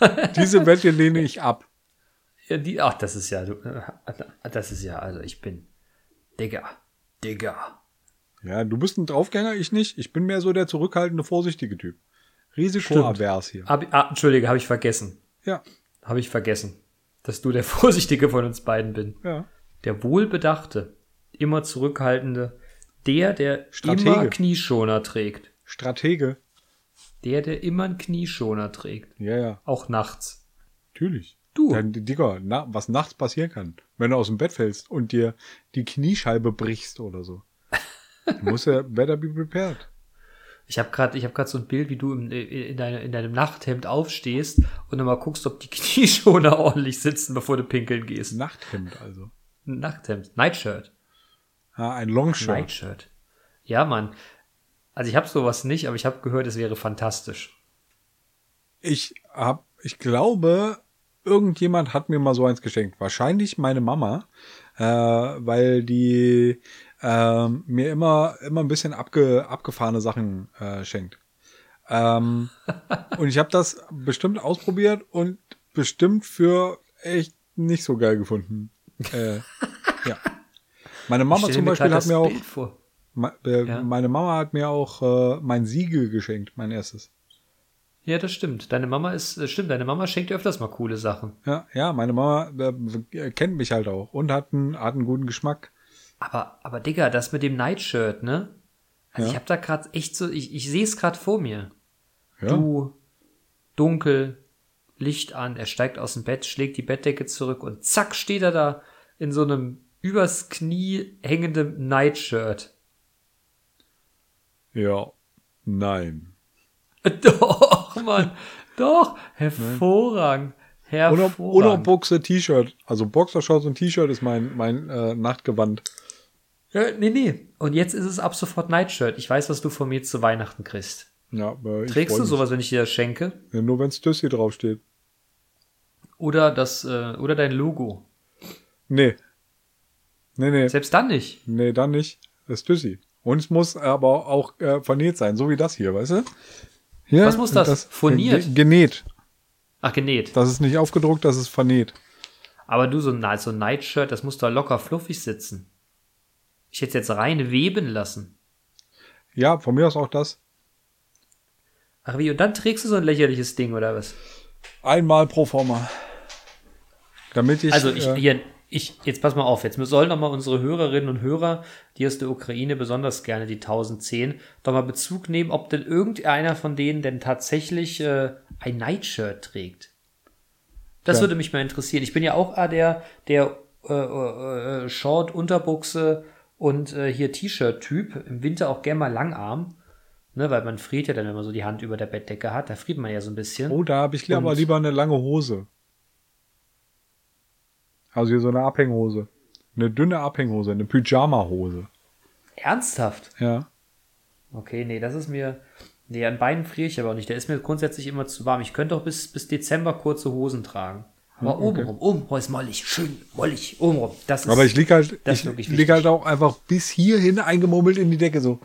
Diese Wette lehne ich ab. Ja, die, ach, das ist ja, äh, das ist ja, also ich bin, Digga, Digga. Ja, du bist ein Draufgänger, ich nicht. Ich bin mehr so der zurückhaltende, vorsichtige Typ. Risikoavers hier. Hab, ah, Entschuldige, habe ich vergessen. Ja, Habe ich vergessen, dass du der Vorsichtige von uns beiden bin. ja. Der wohlbedachte, immer zurückhaltende, der, der Stratege. immer Knieschoner trägt. Stratege. Der, der immer einen Knieschoner trägt. Ja, ja, Auch nachts. natürlich. Du. Ja, Digga, na, was nachts passieren kann, wenn du aus dem Bett fällst und dir die Kniescheibe brichst oder so. Du musst ja better be prepared. Ich habe gerade ich hab grad so ein Bild, wie du in, in, deine, in deinem Nachthemd aufstehst und dann mal guckst, ob die Knieschoner ordentlich sitzen, bevor du pinkeln gehst. Nachthemd also. Ein Nachthemd. Nightshirt. Ja, ein Longshirt. Nightshirt. Ja, Mann. Also ich habe sowas nicht, aber ich habe gehört, es wäre fantastisch. Ich hab, ich glaube, irgendjemand hat mir mal so eins geschenkt. Wahrscheinlich meine Mama, äh, weil die ähm, mir immer immer ein bisschen abge, abgefahrene Sachen äh, schenkt. Ähm, und ich habe das bestimmt ausprobiert und bestimmt für echt nicht so geil gefunden. Äh, ja. Meine Mama zum Beispiel hat mir auch, me- äh, Ja. meine Mama hat mir auch äh, mein Siegel geschenkt, mein erstes. Ja, das stimmt. Deine Mama ist, das stimmt, deine Mama schenkt dir öfters mal coole Sachen. Ja, ja, meine Mama äh, kennt mich halt auch und hat einen, hat einen guten Geschmack. Aber, aber Digga, das mit dem Nightshirt, ne? Also Ja. ich habe da gerade echt so, ich, ich sehe es gerade vor mir. Ja. Du, dunkel, Licht an, er steigt aus dem Bett, schlägt die Bettdecke zurück und zack steht er da in so einem übers Knie hängenden Nightshirt. Ja. Nein. Doch, Mann, doch, hervorragend, Oder, hervorragend. oder Buchse T-Shirt. Also Boxershorts und T-Shirt ist mein, mein äh, Nachtgewand. Ja, nee, nee. Und jetzt ist es ab sofort Nightshirt. Ich weiß, was du von mir zu Weihnachten kriegst. Ja, äh, ich Trägst du sowas, wenn ich dir das schenke? Ja, nur wenn Stussy draufsteht. Oder das, äh, oder dein Logo? Nee. Nee, nee. Selbst dann nicht. Nee, dann nicht. Das ist Stussy. Und es muss aber auch äh, vernäht sein, so wie das hier, weißt du? Hier, Was muss das? Furniert? ge- Genäht. Ach, genäht. Das ist nicht aufgedruckt, das ist vernäht. Aber du, so ein, so ein Nightshirt, das muss doch locker fluffig sitzen. Ich hätte es jetzt rein weben lassen. Ja, von mir aus auch das. Ach wie, und dann trägst du so ein lächerliches Ding, oder was? Einmal pro forma. Damit ich. Also ich, äh, hier, ich, jetzt pass mal auf, jetzt sollen noch mal unsere Hörerinnen und Hörer, die aus der Ukraine besonders gerne die 1010, doch mal Bezug nehmen, ob denn irgendeiner von denen denn tatsächlich äh, ein Nightshirt trägt. Das Ja. würde mich mal interessieren. Ich bin ja auch ah, der, der äh, äh, äh, Short, Unterbuchse und äh, hier T-Shirt-Typ. Im Winter auch gerne mal Langarm. Ne, weil man friert ja dann, wenn man so die Hand über der Bettdecke hat. Da friert man ja so ein bisschen. Oh, da habe ich aber Und- lieber eine lange Hose. Also hier so eine Abhänghose. Eine dünne Abhänghose, eine Pyjama-Hose. Ernsthaft? Ja. Okay, nee, das ist mir. Nee, an Beinen friere ich aber auch nicht. Der ist mir grundsätzlich immer zu warm. Ich könnte auch bis, bis Dezember kurze Hosen tragen. Aber okay. obenrum, oben, oh, ist mollig, schön mollig, obenrum. Das ist, Aber ich lieg halt, das ich ist wirklich lieg wichtig. halt auch einfach bis hierhin eingemummelt in die Decke so.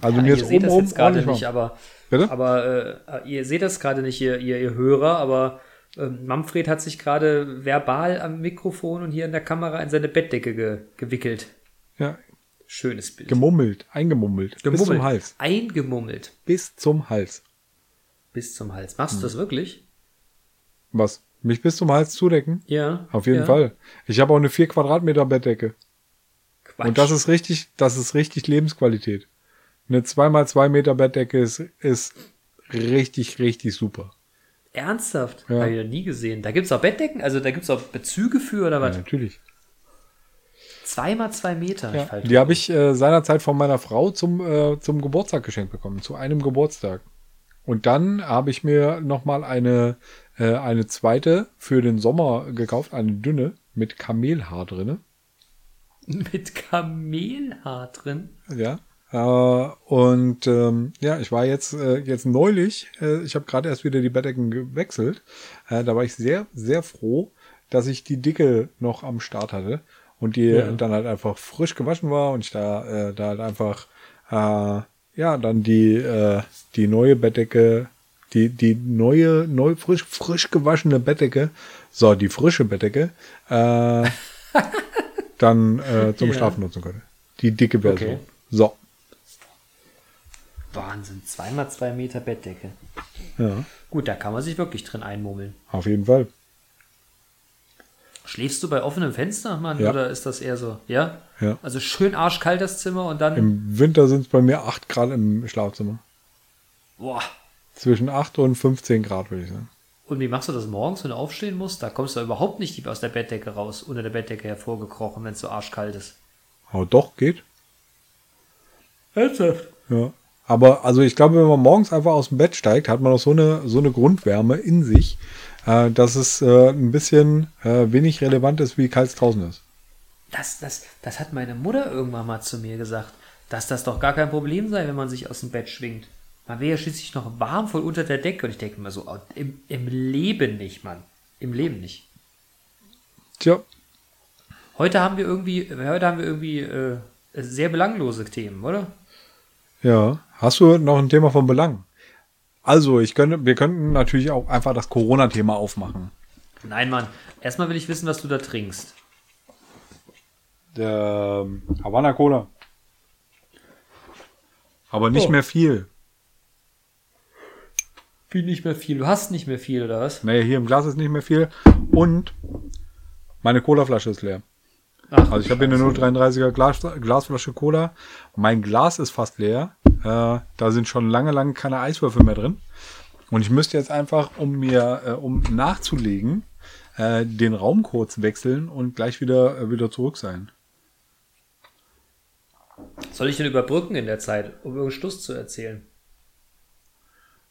Also ja, mir ihr ist seht das jetzt gerade nicht, aber, Bitte? aber äh, ihr seht das gerade nicht, ihr, ihr, ihr Hörer, aber ähm, Manfred hat sich gerade verbal am Mikrofon und hier in der Kamera in seine Bettdecke ge gewickelt. Ja, Schönes Bild. gemummelt, eingemummelt. Bis zum Hals. Eingemummelt. Bis zum Hals. Bis zum Hals. Hm. Machst du das wirklich? Was? Mich bis zum Hals zudecken? Ja. Auf jeden ja. Fall. Ich habe auch eine 4 Quadratmeter Bettdecke. Quatsch. Und das ist richtig, das ist richtig Lebensqualität. Eine 2x2 Meter Bettdecke ist, ist richtig, richtig super. Ernsthaft? Ja. Habe ich noch nie gesehen. Da gibt es auch Bettdecken, also da gibt es auch Bezüge für oder Ja, was? natürlich. Zweimal zwei Meter. Ja, die habe ich äh, seinerzeit von meiner Frau zum, äh, zum Geburtstag geschenkt bekommen, zu einem Geburtstag. Und dann habe ich mir nochmal eine, äh, eine zweite für den Sommer gekauft, eine dünne mit Kamelhaar drinne. mit Kamelhaar drin. Ja. Äh, und ähm, ja, ich war jetzt, äh, jetzt neulich, äh, ich habe gerade erst wieder die Bettdecken gewechselt. Äh, da war ich sehr, sehr froh, dass ich die dicke noch am Start hatte und die Ja. dann halt einfach frisch gewaschen war und ich da, äh, da halt einfach äh, ja dann die, äh, die neue Bettdecke, die, die neue, neu frisch, frisch gewaschene Bettdecke, so, die frische Bettdecke, äh, dann äh, zum Ja. Schlafen nutzen konnte. Die dicke Version. Okay. So. Wahnsinn, zweimal zwei Meter Bettdecke. Ja, Gut, da kann man sich wirklich drin einmummeln. auf jeden Fall. Schläfst du bei offenem Fenster, Mann? Ja. Oder ist das eher so? Ja? Ja. Also schön arschkalt das Zimmer und dann. Im Winter sind es bei mir 8 Grad im Schlafzimmer. boah. Zwischen 8 und 15 Grad, würde ich sagen. Und wie machst du das morgens, wenn du aufstehen musst? Da kommst du überhaupt nicht aus der Bettdecke raus, unter der Bettdecke hervorgekrochen, wenn es so arschkalt ist. Aber doch, geht. Ernsthaft? Ja. Aber also ich glaube, wenn man morgens einfach aus dem Bett steigt, hat man auch so eine, so eine Grundwärme in sich, äh, dass es äh, ein bisschen äh, wenig relevant ist, wie kalt es draußen ist. Das, das, das hat meine Mutter irgendwann mal zu mir gesagt, dass das doch gar kein Problem sei, wenn man sich aus dem Bett schwingt. Man wäre ja schließlich noch warm voll unter der Decke. Und ich denke mir so, oh, im, im Leben nicht, Mann. Im Leben nicht. Tja, Heute haben wir irgendwie, heute haben wir irgendwie äh, sehr belanglose Themen, oder? Ja. Hast du noch ein Thema von Belang? Also, ich könnte, wir könnten natürlich auch einfach das Corona-Thema aufmachen. Nein, Mann. Erstmal will ich wissen, was du da trinkst. Der ähm, Havana Cola. Aber nicht Oh. mehr viel. Wie nicht mehr viel. Du hast nicht mehr viel, oder was? Naja, hier im Glas ist nicht mehr viel. Und meine Colaflasche ist leer. Ach, Also ich habe hier eine 0,33er Glas, Glasflasche Cola. Mein Glas ist fast leer. Äh, da sind schon lange, lange keine Eiswürfel mehr drin. Und ich müsste jetzt einfach, um mir, äh, um nachzulegen, äh, den Raum kurz wechseln und gleich wieder, äh, wieder zurück sein. Soll ich denn überbrücken in der Zeit, um irgendeinen Schluss zu erzählen?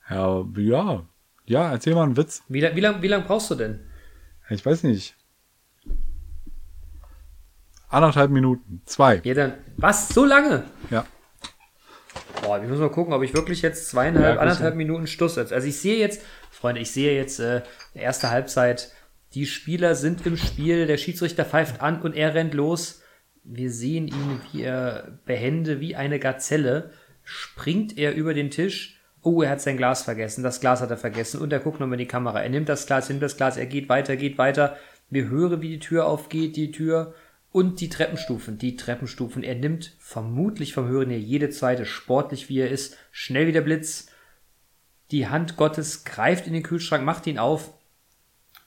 Ja, ja. Ja, erzähl mal einen Witz. Wie, wie lange wie lang brauchst du denn? Ich weiß nicht. Anderthalb Minuten. Zwei. Ja, dann. Was? So lange? Ja. Boah, ich muss mal gucken, ob ich wirklich jetzt zweieinhalb, Ja, anderthalb Minuten Schluss setze. Also ich sehe jetzt, Freunde, ich sehe jetzt äh, erste Halbzeit, die Spieler sind im Spiel, der Schiedsrichter pfeift an und er rennt los. Wir sehen ihn, wie er behende, wie eine Gazelle, springt er über den Tisch. Oh, er hat sein Glas vergessen, das Glas hat er vergessen und er guckt nochmal in die Kamera. Er nimmt das Glas, nimmt das Glas, er geht weiter, geht weiter. Wir hören, wie die Tür aufgeht, die Tür und die Treppenstufen, die Treppenstufen. Er nimmt vermutlich vom Hören her jede zweite, sportlich wie er ist, schnell wie der Blitz. Die Hand Gottes greift in den Kühlschrank, macht ihn auf.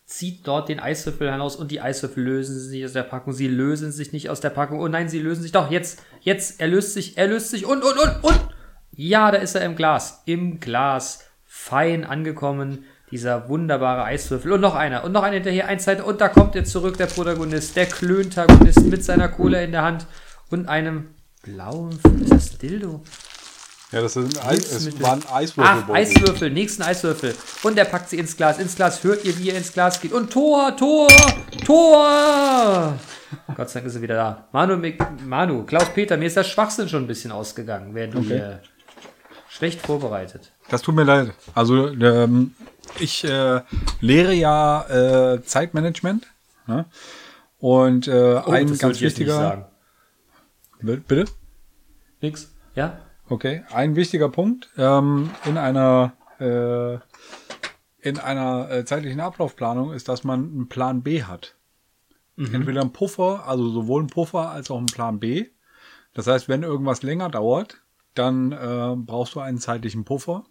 zieht dort den Eiswürfel heraus und die Eiswürfel lösen sich aus der Packung. Sie lösen sich nicht aus der Packung. Oh nein, sie lösen sich doch. Jetzt, jetzt, er löst sich, er löst sich und, und, und, und. Ja, da ist er im Glas. Im Glas. Fein angekommen. Dieser wunderbare Eiswürfel. Und noch einer. Und noch einer hinterher. Ein Zeit. Und da kommt er zurück, der Protagonist. Der Klöntagonist mit seiner Kohle in der Hand. Und einem blauen, ist das Dildo? Ja, das ist ein Eis, es Hilfsmittel. war ein Ach, Eiswürfel. Eiswürfel, nächsten Eiswürfel. Und er packt sie ins Glas. Ins Glas hört ihr, wie er ins Glas geht. Und Tor, Tor, Tor! Gott sei Dank ist er wieder da. Manu, Manu, Klaus-Peter, mir ist der Schwachsinn schon ein bisschen ausgegangen, während du Okay. hier schlecht vorbereitet. Das tut mir leid. Also ähm, ich äh, lehre ja äh, Zeitmanagement. Ne? Und äh, Oh, ein ganz wichtiger. Bitte? Nix? Ja? Okay, ein wichtiger Punkt ähm, in einer äh, in einer äh, zeitlichen Ablaufplanung ist, dass man einen Plan B hat. Entweder einen Puffer, also sowohl einen Puffer als auch einen Plan B. Das heißt, wenn irgendwas länger dauert, dann äh, brauchst du einen zeitlichen Puffer.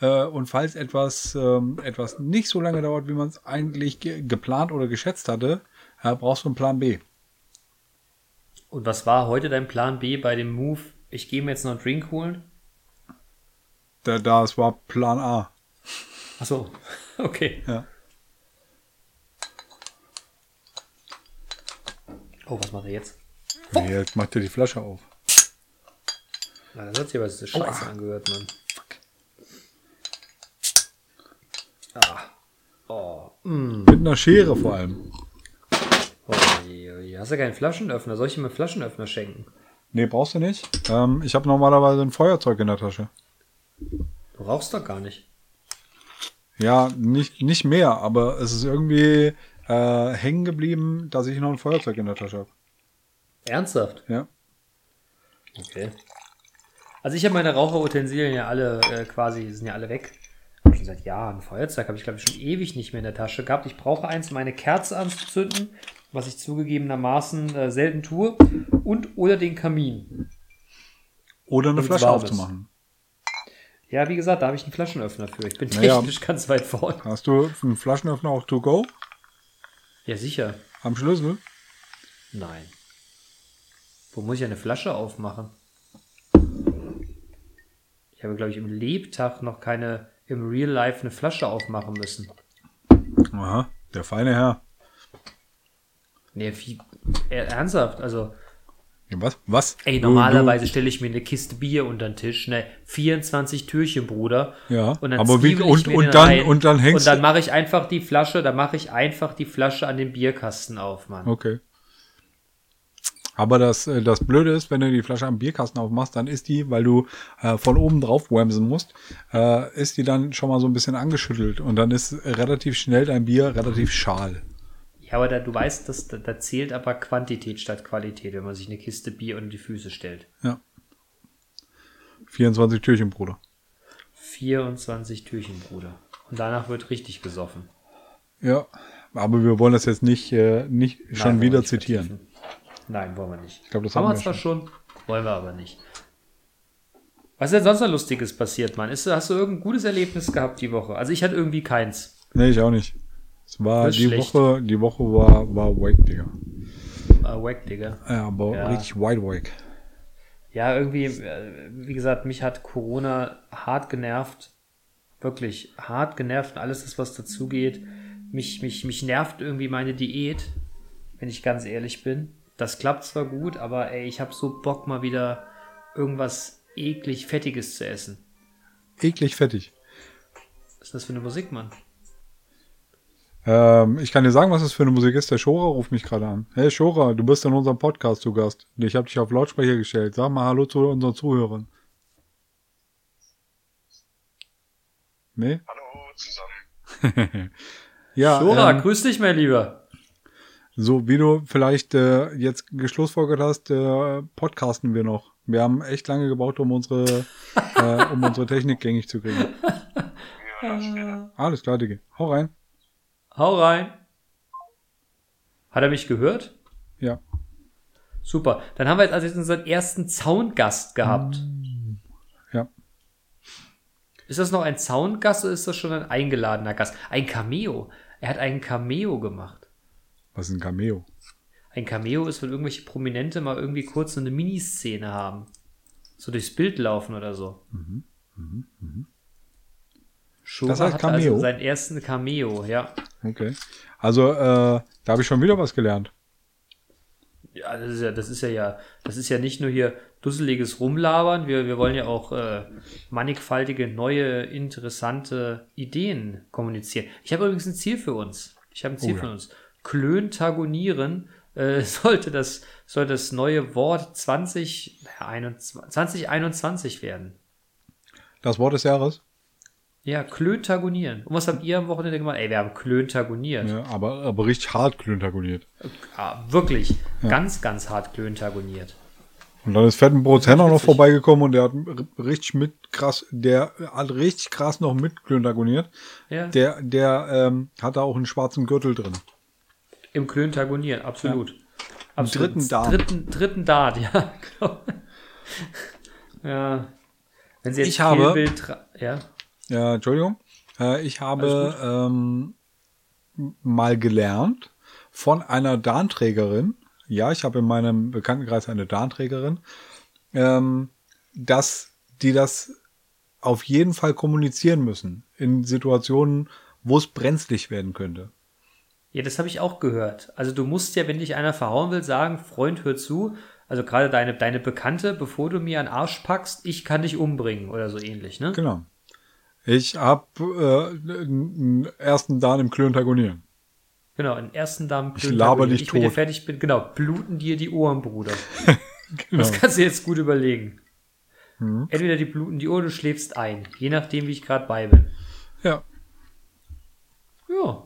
Äh, und falls etwas ähm, etwas nicht so lange dauert, wie man es eigentlich ge geplant oder geschätzt hatte, äh, brauchst du einen Plan B. Und was war heute dein Plan B bei dem Move? Ich gehe mir jetzt noch einen Drink holen? Da, das war Plan A. Ach so, okay. Ja. Oh, was macht er jetzt? Nee, jetzt macht er die Flasche auf. Na, das hat sich aber so scheiße angehört, Mann. Ah. Oh. Mit einer Schere vor allem. Oh, oh. Hast du keinen Flaschenöffner? Soll ich ihm einen Flaschenöffner schenken? Nee, brauchst du nicht. Ähm, ich habe normalerweise ein Feuerzeug in der Tasche. Du rauchst doch gar nicht. Ja, nicht, nicht mehr, aber es ist irgendwie äh, hängen geblieben, dass ich noch ein Feuerzeug in der Tasche habe. Ernsthaft? Ja. Okay. Also ich habe meine Raucherutensilien ja alle äh, quasi, sind ja alle weg. Hab schon seit Jahren. Feuerzeug habe ich glaube ich schon ewig nicht mehr in der Tasche gehabt. Ich brauche eins, um eine Kerze anzuzünden, was ich zugegebenermaßen äh, selten tue. Und oder den Kamin. Oder eine Flasche aufzumachen. Ja, wie gesagt, da habe ich einen Flaschenöffner für. Ich bin Naja. technisch ganz weit vorne. Hast du einen Flaschenöffner auch to go Ja, sicher. am Schlüssel? Nein. Wo muss ich eine Flasche aufmachen? Ich habe, glaube ich, im Lebtag noch keine, im Real Life eine Flasche aufmachen müssen. Aha, der feine Herr. Nee, wie, äh, ernsthaft, also, was? Was? ey, normalerweise stelle ich mir eine Kiste Bier unter den Tisch, ne, 24 Türchen, Bruder. Ja, und dann aber wie- und- und dann- rein und dann hängst Und dann mache ich einfach die Flasche, dann mache ich einfach die Flasche an den Bierkasten auf, Mann. Okay. Aber das, äh, das Blöde ist, wenn du die Flasche am Bierkasten aufmachst, dann ist die, weil du äh, von oben drauf whamsen musst, äh, ist die dann schon mal so ein bisschen angeschüttelt und dann ist relativ schnell dein Bier relativ schal. Ja, aber da, du weißt, dass, da, da zählt aber Quantität statt Qualität, wenn man sich eine Kiste Bier unter die Füße stellt. Ja. 24 Türchen, Bruder. 24 Türchen, Bruder. Und danach wird richtig gesoffen. Ja, aber wir wollen das jetzt nicht, äh, nicht Nein, schon wieder nicht zitieren. vertiefen. Nein, wollen wir nicht. Ich glaub, das haben haben wir zwar schon, wollen wir aber nicht. Was ist denn sonst noch Lustiges passiert, Mann? Ist, hast du irgendein gutes Erlebnis gehabt die Woche? Also ich hatte irgendwie keins. Nee, ich auch nicht. Es war die schlecht. Woche, die Woche war, war wack, Digga. Äh, wack, Digga. Ja, aber Ja. richtig wide wack. Ja, irgendwie, äh, wie gesagt, mich hat Corona hart genervt. Wirklich hart genervt und alles das, was dazugeht. Mich, mich, mich nervt irgendwie meine Diät, wenn ich ganz ehrlich bin. Das klappt zwar gut, aber ey, ich habe so Bock mal wieder irgendwas eklig Fettiges zu essen. Eklig fettig. Was ist das für eine Musik, Mann? Ähm, ich kann dir sagen, was das für eine Musik ist. Der Shora ruft mich gerade an. Hey Shora, du bist in unserem Podcast zu Gast. Ich habe dich auf Lautsprecher gestellt. Sag mal Hallo zu unseren Zuhörern. Nee? Hallo zusammen. Ja, Dora, ähm, grüß dich, mein Lieber. So wie du vielleicht äh, jetzt geschlussfolgert hast, äh, podcasten wir noch. Wir haben echt lange gebraucht, um unsere, äh, um unsere Technik gängig zu kriegen. Alles klar, Digga. Hau rein. Hau rein. Hat er mich gehört? Ja. Super. Dann haben wir jetzt also jetzt unseren ersten Zaungast gehabt. Ja. Ist das noch ein Zaungast oder ist das schon ein eingeladener Gast? Ein Cameo. Er hat einen Cameo gemacht. Was ist ein Cameo? Ein Cameo ist, wenn irgendwelche Prominente mal irgendwie kurz eine Miniszene haben. So durchs Bild laufen oder so. Mhm. Schober Das heißt hat Cameo? also seinen ersten Cameo, ja. Okay. Also, äh, da habe ich schon wieder was gelernt. Ja, das ist ja, das ist ja, ja, das ist ja nicht nur hier dusseliges Rumlabern. Wir, wir wollen ja auch äh, mannigfaltige, neue, interessante Ideen kommunizieren. Ich habe übrigens ein Ziel für uns. Ich habe ein Ziel Oh ja. für uns. Klöntagonieren äh, sollte das, soll das neue Wort 20, naja, 21, 2021 werden. Das Wort des Jahres? Ja, klöntagonieren. Und was habt ihr am Wochenende gemacht? Ey, wir haben klöntagoniert. Ja, aber, aber richtig hart klöntagoniert. Ah, wirklich. Ganz, ganz hart klöntagoniert. Und dann ist Fettenbrot Henner noch vorbeigekommen und der hat richtig mit krass, der hat richtig krass noch mit klöntagoniert. Ja. Der, der ähm, hat da auch einen schwarzen Gürtel drin. Im Klöntagonieren, absolut. absolut. dritten Dart. Dritten, dritten Dart, ja. genau. ja. Wenn sie jetzt Ich habe- ja. Ja, Entschuldigung. Äh, ich habe ähm, mal gelernt von einer Darnträgerin, ja, ich habe in meinem Bekanntenkreis eine Darnträgerin, ähm, dass die das auf jeden Fall kommunizieren müssen in Situationen, wo es brenzlig werden könnte. Ja, das habe ich auch gehört. Also du musst ja, wenn dich einer verhauen will, sagen, Freund, hör zu. Also gerade deine, deine Bekannte, bevor du mir einen Arsch packst, ich kann dich umbringen oder so ähnlich, ne? Genau. Ich habe äh, einen ersten Dan im Klöntagonieren. Genau, in ersten Damen. Ich laber dich ich mit dir tot. fertig bin, genau, bluten dir die Ohren, Bruder. Genau. Das kannst du jetzt gut überlegen. Mhm. Entweder die bluten die Ohren, du schläfst ein. Je nachdem, wie ich gerade bei bin. Ja. Ja.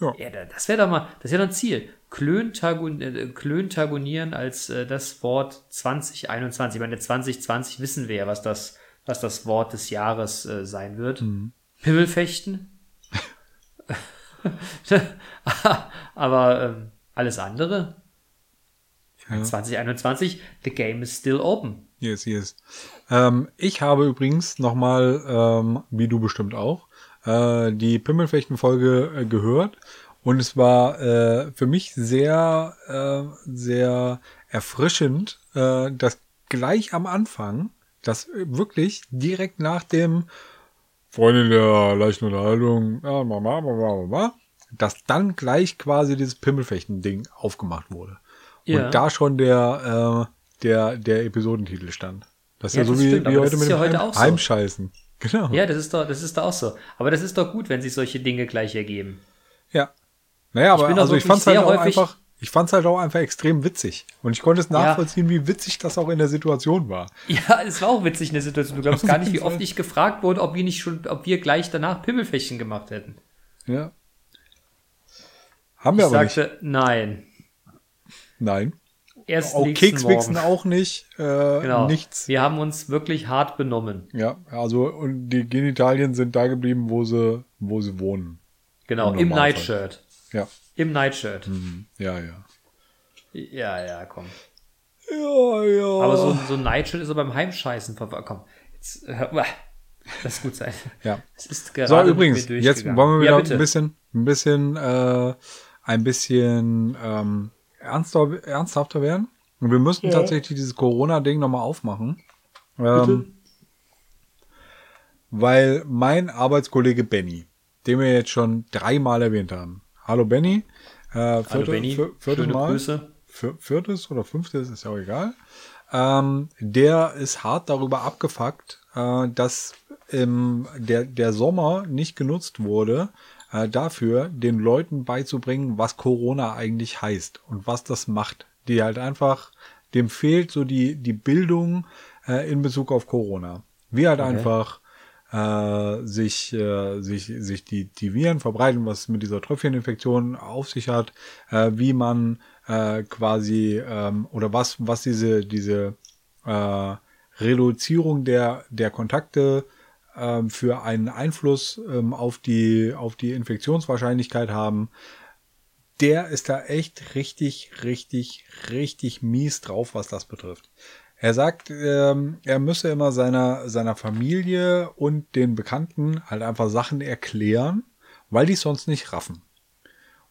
Ja. Ja, da- das wäre doch mal, das wäre doch ein Ziel. Klöntagon, äh, Klöntagonieren als äh, das Wort 2021. Ich meine, 2020 wissen wir ja, was das, was das Wort des Jahres äh, sein wird. Mhm. Pimmelfechten. Aber ähm, alles andere. Ja. 2021, the game is still open. Yes, yes. Ähm, ich habe übrigens nochmal, ähm, wie du bestimmt auch, äh, die Pimmelfechten-Folge äh, gehört. Und es war äh, für mich sehr, äh, sehr erfrischend, äh, dass gleich am Anfang, dass wirklich direkt nach dem Freunde der leichten Unterhaltung, ja, mama, mama, mama, dass dann gleich quasi dieses Pimmelfechten-Ding aufgemacht wurde. Ja. Und da schon der, äh, der, der Episodentitel stand. Das ist ja, Ja, so wie, stimmt, wie heute mit dem ja heute Heim, auch so. Genau. Ja, das ist doch, das ist doch auch so. Aber das ist doch gut, wenn sich solche Dinge gleich ergeben. Ja. Naja, aber auch also ich fand's halt auch einfach, ich fand's halt auch einfach extrem witzig. Und ich konnte es nachvollziehen, wie witzig das auch in der Situation war. Ja, es war auch witzig in der Situation. Du glaubst gar nicht, wie oft ich gefragt wurde, ob wir nicht schon, ob wir gleich danach Pimmelfechten gemacht hätten. Ja. Haben wir Ich aber nicht. sagte, nein. Nein. Erst Auch Kekswichsen auch nicht. Äh, Genau. Nichts. Wir haben uns wirklich hart benommen. Ja, also und die Genitalien sind da geblieben, wo sie, wo sie wohnen. Genau, Im im. Nightshirt. Ja. Im Nightshirt. Mhm. Ja, ja. Ja, ja, komm. Ja, ja. Aber so, so ein Nightshirt ist aber beim Heimscheißen verwa- Komm, jetzt, äh, das muss sein. Ja. Es ist gerade So, übrigens, jetzt wollen wir wieder ja, ein bisschen, ein bisschen, äh, ein bisschen ähm, ernster, ernsthafter werden. Und wir müssten tatsächlich dieses Corona-Ding nochmal aufmachen. Ähm, weil mein Arbeitskollege Benny, den wir jetzt schon dreimal erwähnt haben. Hallo Benny. Äh, Hallo vierte, Benny, vier- viertes schöne Mal. Grüße. Vier- viertes oder fünftes, ist ja auch egal. Ähm, der ist hart darüber abgefuckt, äh, dass ähm, der, der Sommer nicht genutzt wurde, äh, dafür den Leuten beizubringen, was Corona eigentlich heißt und was das macht. Die halt einfach, dem fehlt so die, die Bildung äh, in Bezug auf Corona. Wie halt einfach äh, sich, äh, sich, sich die, die Viren verbreiten, was mit dieser Tröpfcheninfektion auf sich hat, äh, wie man äh, quasi ähm, oder was, was diese, diese äh, Reduzierung der, der Kontakte ähm, für einen Einfluss ähm, auf, die, auf die Infektionswahrscheinlichkeit haben, der ist da echt richtig, richtig, richtig mies drauf, was das betrifft. Er sagt, ähm, er müsse immer seiner, seiner Familie und den Bekannten halt einfach Sachen erklären, weil die es sonst nicht raffen.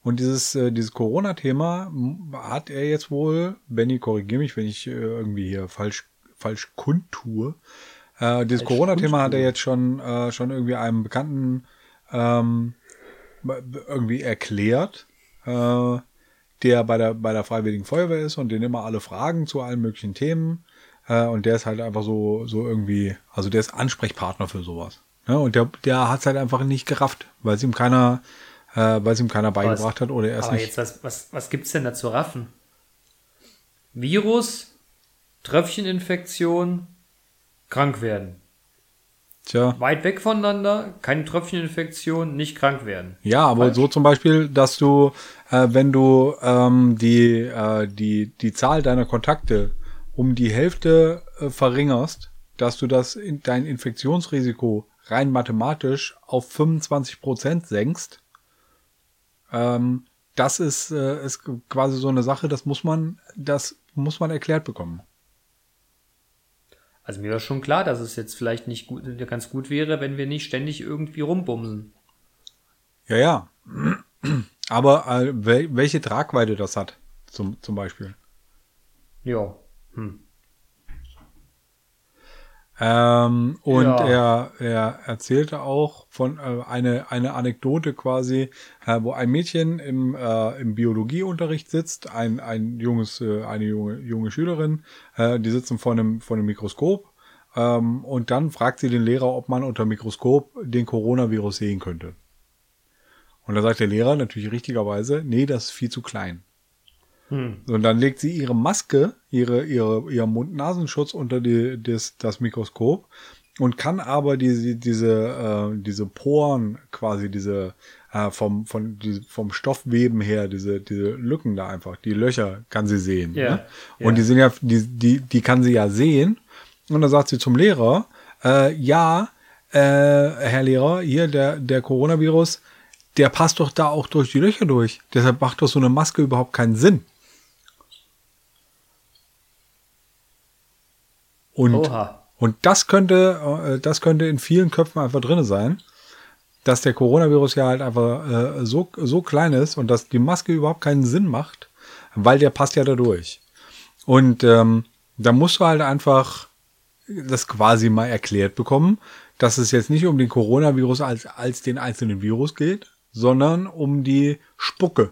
Und dieses, äh, dieses Corona-Thema hat er jetzt wohl, Benny, korrigiere mich, wenn ich äh, irgendwie hier falsch, falsch kundtue. Äh, dieses Corona-Thema hat er jetzt schon, äh, schon irgendwie einem Bekannten ähm, irgendwie erklärt, äh, der bei der, bei der Freiwilligen Feuerwehr ist und den immer alle Fragen zu allen möglichen Themen. Äh, und der ist halt einfach so, so irgendwie, also der ist Ansprechpartner für sowas. Ne? Und der, der hat es halt einfach nicht gerafft, weil es ihm keiner, äh, weil es ihm keiner beigebracht hat oder er ist Aber nicht. jetzt, was, was, was gibt's denn da zu raffen? Virus, Tröpfcheninfektion, krank werden. Tja. Weit weg voneinander, keine Tröpfcheninfektion, nicht krank werden. Ja, aber Falsch. so zum Beispiel, dass du, äh, wenn du ähm, die, äh, die, die Zahl deiner Kontakte um die Hälfte äh, verringerst, dass du das in, dein Infektionsrisiko rein mathematisch auf 25 Prozent senkst, ähm, das ist, äh, ist quasi so eine Sache, das muss man, das muss man erklärt bekommen. Also mir war schon klar, dass es jetzt vielleicht nicht gut, ganz gut wäre, wenn wir nicht ständig irgendwie rumbumsen. Ja, ja. Aber äh, wel welche Tragweite das hat, zum, zum Beispiel. Ja. Hm. Ähm, und Ja. er, er erzählte auch von äh, eine, eine Anekdote quasi, äh, wo ein Mädchen im, äh, im Biologieunterricht sitzt, ein, ein junges, äh, eine junge, junge Schülerin, äh, die sitzen vor einem, vor einem Mikroskop ähm, und dann fragt sie den Lehrer, ob man unter Mikroskop den Coronavirus sehen könnte. Und da sagt der Lehrer natürlich richtigerweise, nee, das ist viel zu klein. So, Und dann legt sie ihre Maske, ihre, ihre, ihr Mund-Nasenschutz unter die, das, das Mikroskop und kann aber diese, diese, äh, diese Poren quasi, diese, äh, vom, von, die, vom Stoffweben her, diese, diese Lücken da einfach, die Löcher kann sie sehen. Ja, Ne? Und die sind ja, die, die, die kann sie ja sehen. Und dann sagt sie zum Lehrer, äh, ja, äh, Herr Lehrer, hier der, der Coronavirus, der passt doch da auch durch die Löcher durch. Deshalb macht doch so eine Maske überhaupt keinen Sinn. Und, Oha. und das könnte, äh, das könnte in vielen Köpfen einfach drinne sein, dass der Coronavirus ja halt einfach äh, so, so klein ist und dass die Maske überhaupt keinen Sinn macht, weil der passt ja da durch. Und ähm, da musst du halt einfach das quasi mal erklärt bekommen, dass es jetzt nicht um den Coronavirus als, als den einzelnen Virus geht, sondern um die Spucke.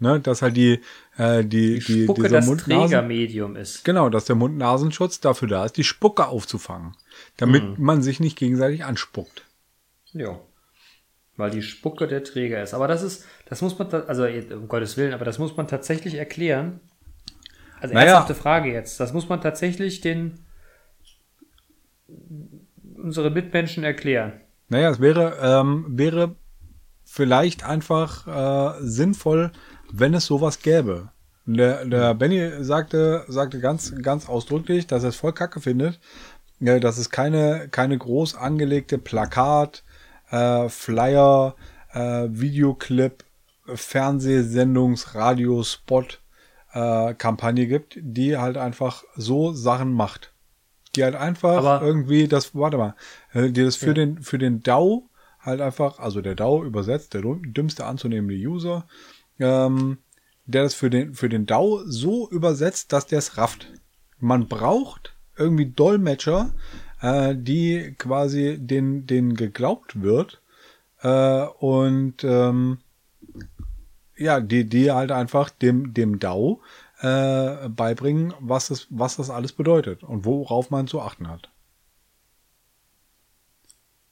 Ne, dass halt die, äh, die, die, Spucke dieser das Trägermedium ist. Genau, dass der Mund-Nasenschutz dafür da ist, die Spucke aufzufangen, damit man sich nicht gegenseitig anspuckt. Ja. Weil die Spucke der Träger ist. Aber das ist, das muss man, also um Gottes Willen, aber das muss man tatsächlich erklären. Also Naja. ernsthafte Frage jetzt. Das muss man tatsächlich den unsere Mitmenschen erklären. Naja, es wäre, ähm, wäre vielleicht einfach äh, sinnvoll, wenn es sowas gäbe. Der, der Benny sagte, sagte ganz, ganz ausdrücklich, dass er es voll kacke findet, ja, dass es keine, keine groß angelegte Plakat, äh, Flyer, äh, Videoclip, Fernsehsendungs, Radio, Spot, äh, Kampagne gibt, die halt einfach so Sachen macht. Die halt einfach Aber- irgendwie das, warte mal, äh, die das für den, für den DAO halt einfach, also der DAO übersetzt, der dümmste anzunehmende User, ähm, der das für den, für den DAO so übersetzt, dass der es rafft. Man braucht irgendwie Dolmetscher, äh, die quasi den, den geglaubt wird, äh, und, ähm, ja, die, die halt einfach dem, dem DAO äh, beibringen, was das, was das alles bedeutet und worauf man zu achten hat.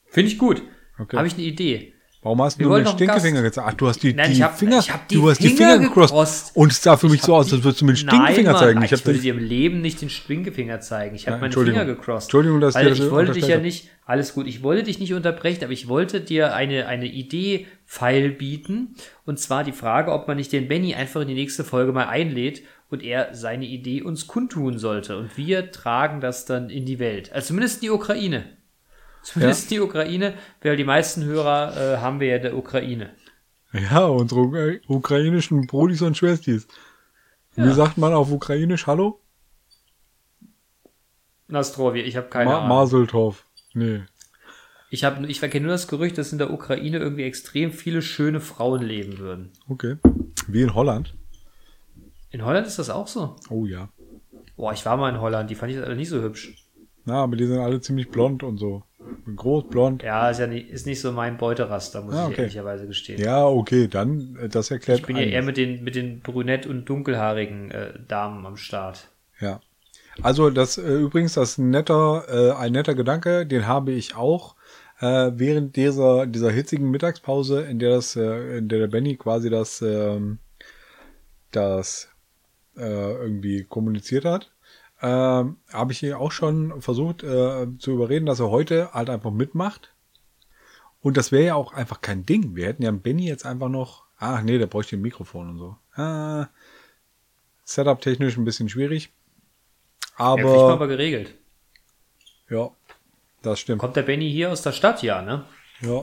Finde ich gut. Okay. Habe ich eine Idee. Warum hast du noch einen Stinkefinger gezeigt? Ach, du hast die, Nein, die ich hab- Finger, ich die du hast die Finger gecrossed. Und es sah für mich Ich so aus, als würdest du mir den Stinkefinger Nein, zeigen. Mann, Ich hab würde dir im Leben nicht den Stinkefinger zeigen. Ich habe meine. Finger gecrossed. Entschuldigung, dass ich weil dir das ich wollte dich ja nicht, alles gut, ich wollte dich nicht unterbrechen, aber ich wollte dir eine, eine Idee feil bieten. Und zwar die Frage, ob man nicht den Benny einfach in die nächste Folge mal einlädt und er seine Idee uns kundtun sollte. Und wir tragen das dann in die Welt. Also zumindest die Ukraine. Zumindest die Ukraine, weil die meisten Hörer äh, haben wir ja der Ukraine. ja, unsere Ukra- ukrainischen Brudis und Schwestis. Wie sagt man auf Ukrainisch Hallo? Nastrovje, ich habe keine Ma Ahnung. Maseltov. Nee. Ich Ich, hab, ich kenne nur das Gerücht, dass in der Ukraine irgendwie extrem viele schöne Frauen leben würden. Okay. Wie in Holland. In Holland ist das auch so. Oh ja. Boah, ich war mal in Holland, die fand ich alle nicht so hübsch. Na, aber die sind alle ziemlich blond und so. Groß, blond. Ja, ist ja nicht, ist nicht so mein Beuteraster, muss Ah, ich okay. ehrlicherweise gestehen. Ja, okay, dann, äh, das erklärt ich bin ja eher einiges. mit den, mit den brünett- und dunkelhaarigen äh, Damen am Start. Ja. Also das äh, übrigens das netter äh, ein netter Gedanke, den habe ich auch äh, während dieser dieser hitzigen Mittagspause, in der das äh, in der der Benny quasi das ähm, das äh, irgendwie kommuniziert hat, ähm, habe ich ihn auch schon versucht äh, zu überreden, dass er heute halt einfach mitmacht. Und das wäre ja auch einfach kein Ding. Wir hätten ja Benny jetzt einfach noch. Ach nee, der bräuchte ein Mikrofon und so. Ah, Setup technisch ein bisschen schwierig. Ja, kriegt Aber aber geregelt. ja, das stimmt. Kommt der Benny hier aus der Stadt, ja, ne? Ja.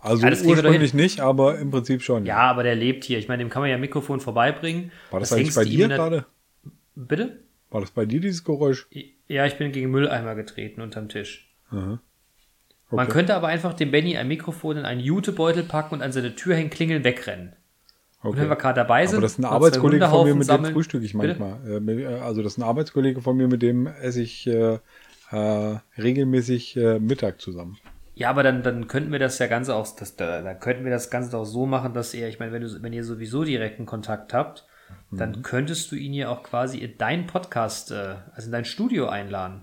Also Ja, ursprünglich nicht, aber im Prinzip schon. Ja, aber der lebt hier. Ich meine, dem kann man ja ein Mikrofon vorbeibringen. War das, Das eigentlich bei dir gerade? Bitte? War das bei dir dieses Geräusch? Ja, ich bin gegen Mülleimer getreten unterm Tisch. Aha. Man Okay. könnte aber einfach dem Benny ein Mikrofon in einen Jutebeutel packen und an seine Tür hängen, klingeln, wegrennen. Und wenn wir Okay. gerade dabei sind, Aber das ist ein Arbeitskollege von mir, mit sammeln. dem frühstücke ich Bitte? manchmal. Äh, mit, äh, also das ist ein Arbeitskollege von mir, mit dem esse ich äh, äh, regelmäßig äh, Mittag zusammen. Ja, aber dann, dann könnten wir das ja Ganze auch, das, da, da könnten wir das Ganze auch so machen, dass ihr, ich meine, wenn, du, wenn ihr sowieso direkten Kontakt habt, dann Mhm. könntest du ihn ja auch quasi in deinen Podcast, äh, also in dein Studio einladen.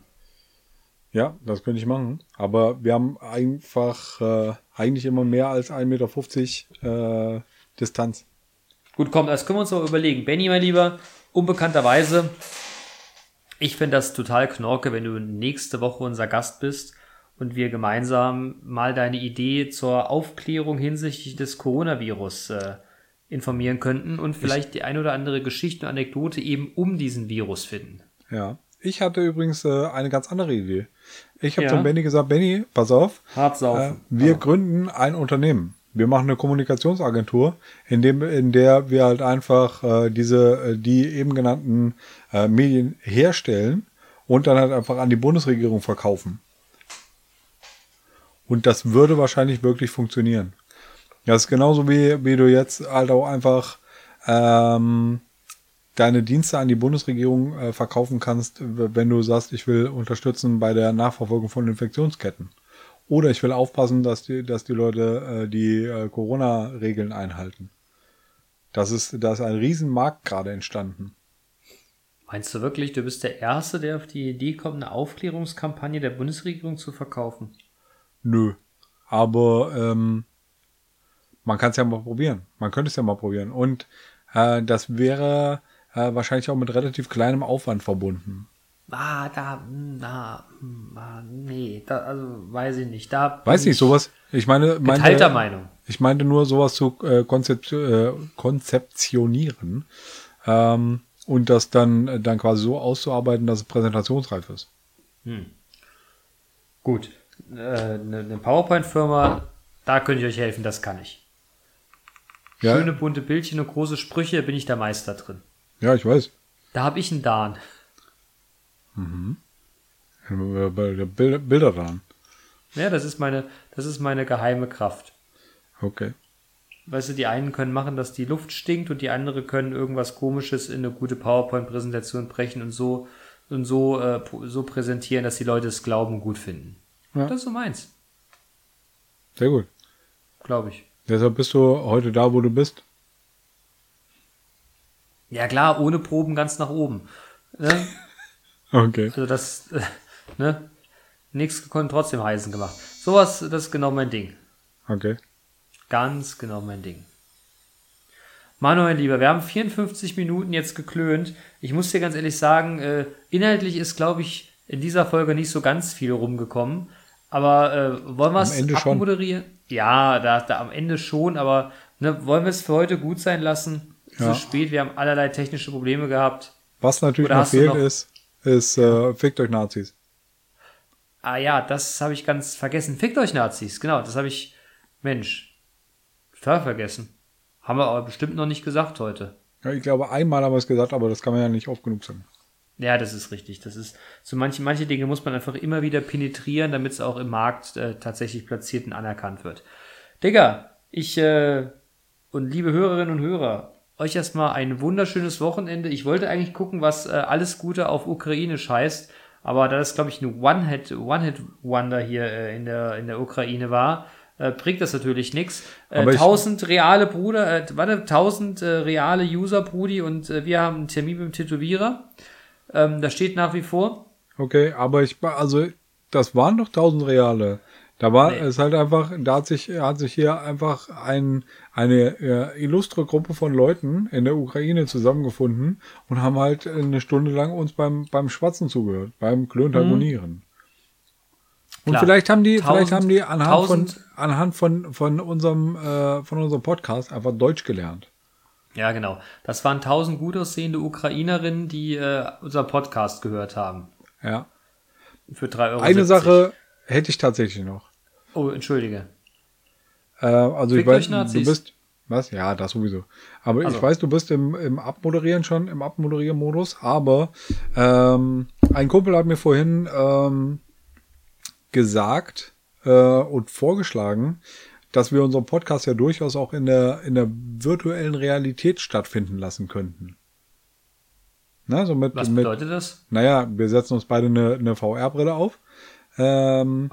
Ja, das könnte ich machen. Aber wir haben einfach äh, eigentlich immer mehr als 1,50 Meter äh, Distanz. Gut, komm, das können wir uns aber überlegen. Benny, mein Lieber, unbekannterweise, ich finde das total knorke, wenn du nächste Woche unser Gast bist und wir gemeinsam mal deine Idee zur Aufklärung hinsichtlich des Coronavirus äh, informieren könnten und vielleicht die ein oder andere Geschichte und Anekdote eben um diesen Virus finden. Ja. Ich hatte übrigens äh, eine ganz andere Idee. Ich habe Ja. zum Benny gesagt, Benny, pass auf, Hart äh, wir gründen ein Unternehmen. Wir machen eine Kommunikationsagentur, in, dem, in der wir halt einfach äh, diese, äh, die eben genannten äh, Medien herstellen und dann halt einfach an die Bundesregierung verkaufen. Und das würde wahrscheinlich wirklich funktionieren. Das ist genauso wie, wie du jetzt halt auch einfach ähm, deine Dienste an die Bundesregierung äh, verkaufen kannst, wenn du sagst, ich will unterstützen bei der Nachverfolgung von Infektionsketten. Oder ich will aufpassen, dass die, dass die Leute äh, die äh, Corona-Regeln einhalten. Das ist, da ist ein Riesenmarkt gerade entstanden. Meinst du wirklich, du bist der Erste, der auf die Idee kommt, eine Aufklärungskampagne der Bundesregierung zu verkaufen? Nö. Aber ähm, man kann es ja mal probieren. Man könnte es ja mal probieren. Und äh, das wäre äh, wahrscheinlich auch mit relativ kleinem Aufwand verbunden. Ah, da, na, hm, ah, nee, da, also weiß ich nicht. Da Weiß nicht, ich sowas. Ich meine, meine Geteilter Meinung. Ich meinte nur sowas zu äh, konzept, äh, konzeptionieren ähm, und das dann, äh, dann quasi so auszuarbeiten, dass es präsentationsreif ist. Gut. Äh, Eine eine PowerPoint-Firma, da könnte ich euch helfen, das kann ich. Ja, Schöne bunte Bildchen und große Sprüche, bin ich der Meister drin. ja ich weiß. Da habe ich einen Dan. Bei der Bilder, Bilder. Ja, das ist meine, das ist meine geheime Kraft. Okay. Weißt du, die einen können machen, dass die Luft stinkt und die andere können irgendwas komisches in eine gute PowerPoint-Präsentation brechen und so und so, äh, so präsentieren, dass die Leute es glauben und gut finden. Ja. Das ist so meins, Sehr gut. glaube ich. Deshalb bist du heute da, wo du bist. Ja klar, ohne Proben ganz nach oben. Ne? Okay. Also das, ne? Nichts konnte trotzdem heißen gemacht. Sowas, das ist genau mein Ding. Okay. Ganz genau mein Ding. Manuel, lieber, wir haben 54 Minuten jetzt geklönt. Ich muss dir ganz ehrlich sagen, äh, inhaltlich ist, glaube ich, in dieser Folge nicht so ganz viel rumgekommen. Aber äh, wollen wir es Ende schon. abmoderieren? Ja, da, da am Ende schon, aber ne, wollen wir es für heute gut sein lassen? Es Ja. ist spät, wir haben allerlei technische Probleme gehabt. Was natürlich Oder noch fehlt, noch- ist, ist äh, fickt euch Nazis. Ah ja, das habe ich ganz vergessen. Fickt euch Nazis, genau, das habe ich, Mensch, total vergessen. Haben wir aber bestimmt noch nicht gesagt heute. Ja, ich glaube, einmal haben wir es gesagt, aber das kann man ja nicht oft genug sagen. Ja, das ist richtig. Das ist so manche, manche Dinge muss man einfach immer wieder penetrieren, damit es auch im Markt äh, tatsächlich platziert und anerkannt wird. Digga, ich äh, und liebe Hörerinnen und Hörer, euch erstmal ein wunderschönes Wochenende. Ich wollte eigentlich gucken, was äh, alles Gute auf Ukrainisch heißt, aber da das, glaube ich, ein One-Hit, One-Hit-Wonder hier äh, in, der, in der Ukraine war, äh, bringt das natürlich nichts. Äh, Aber ich- 1000 reale Bruder, äh, warte, 1000 äh, reale User, Brudi, und äh, wir haben einen Termin mit dem Tätowierer. Ähm, da steht nach wie vor. Okay, aber ich also das waren doch 1000 Reale. Da war Nee. es halt einfach, da hat sich hat sich hier einfach ein eine äh, illustre Gruppe von Leuten in der Ukraine zusammengefunden und haben halt eine Stunde lang uns beim beim Schwatzen zugehört, beim Klöntagonieren. Und Klar. vielleicht haben die, vielleicht 1000 haben die anhand von 1000 anhand von von unserem äh, von unserem Podcast einfach Deutsch gelernt. Ja, genau. Das waren 1000 gut aussehende Ukrainerinnen, die äh, unser Podcast gehört haben. Ja. Für 3,70 Euro. Eine Sache hätte ich tatsächlich noch. Oh, entschuldige. Äh, also ich Fickt weiß, euch Nazis. du bist, was? Ja, das sowieso. Aber Also. ich weiß, du bist im, im Abmoderieren schon, im Abmoderiermodus, aber ähm, ein Kumpel hat mir vorhin ähm, gesagt äh, und vorgeschlagen, dass wir unseren Podcast ja durchaus auch in der, in der virtuellen Realität stattfinden lassen könnten. Na, so mit, Was mit, bedeutet das? naja, wir setzen uns beide eine, eine VR-Brille auf ähm,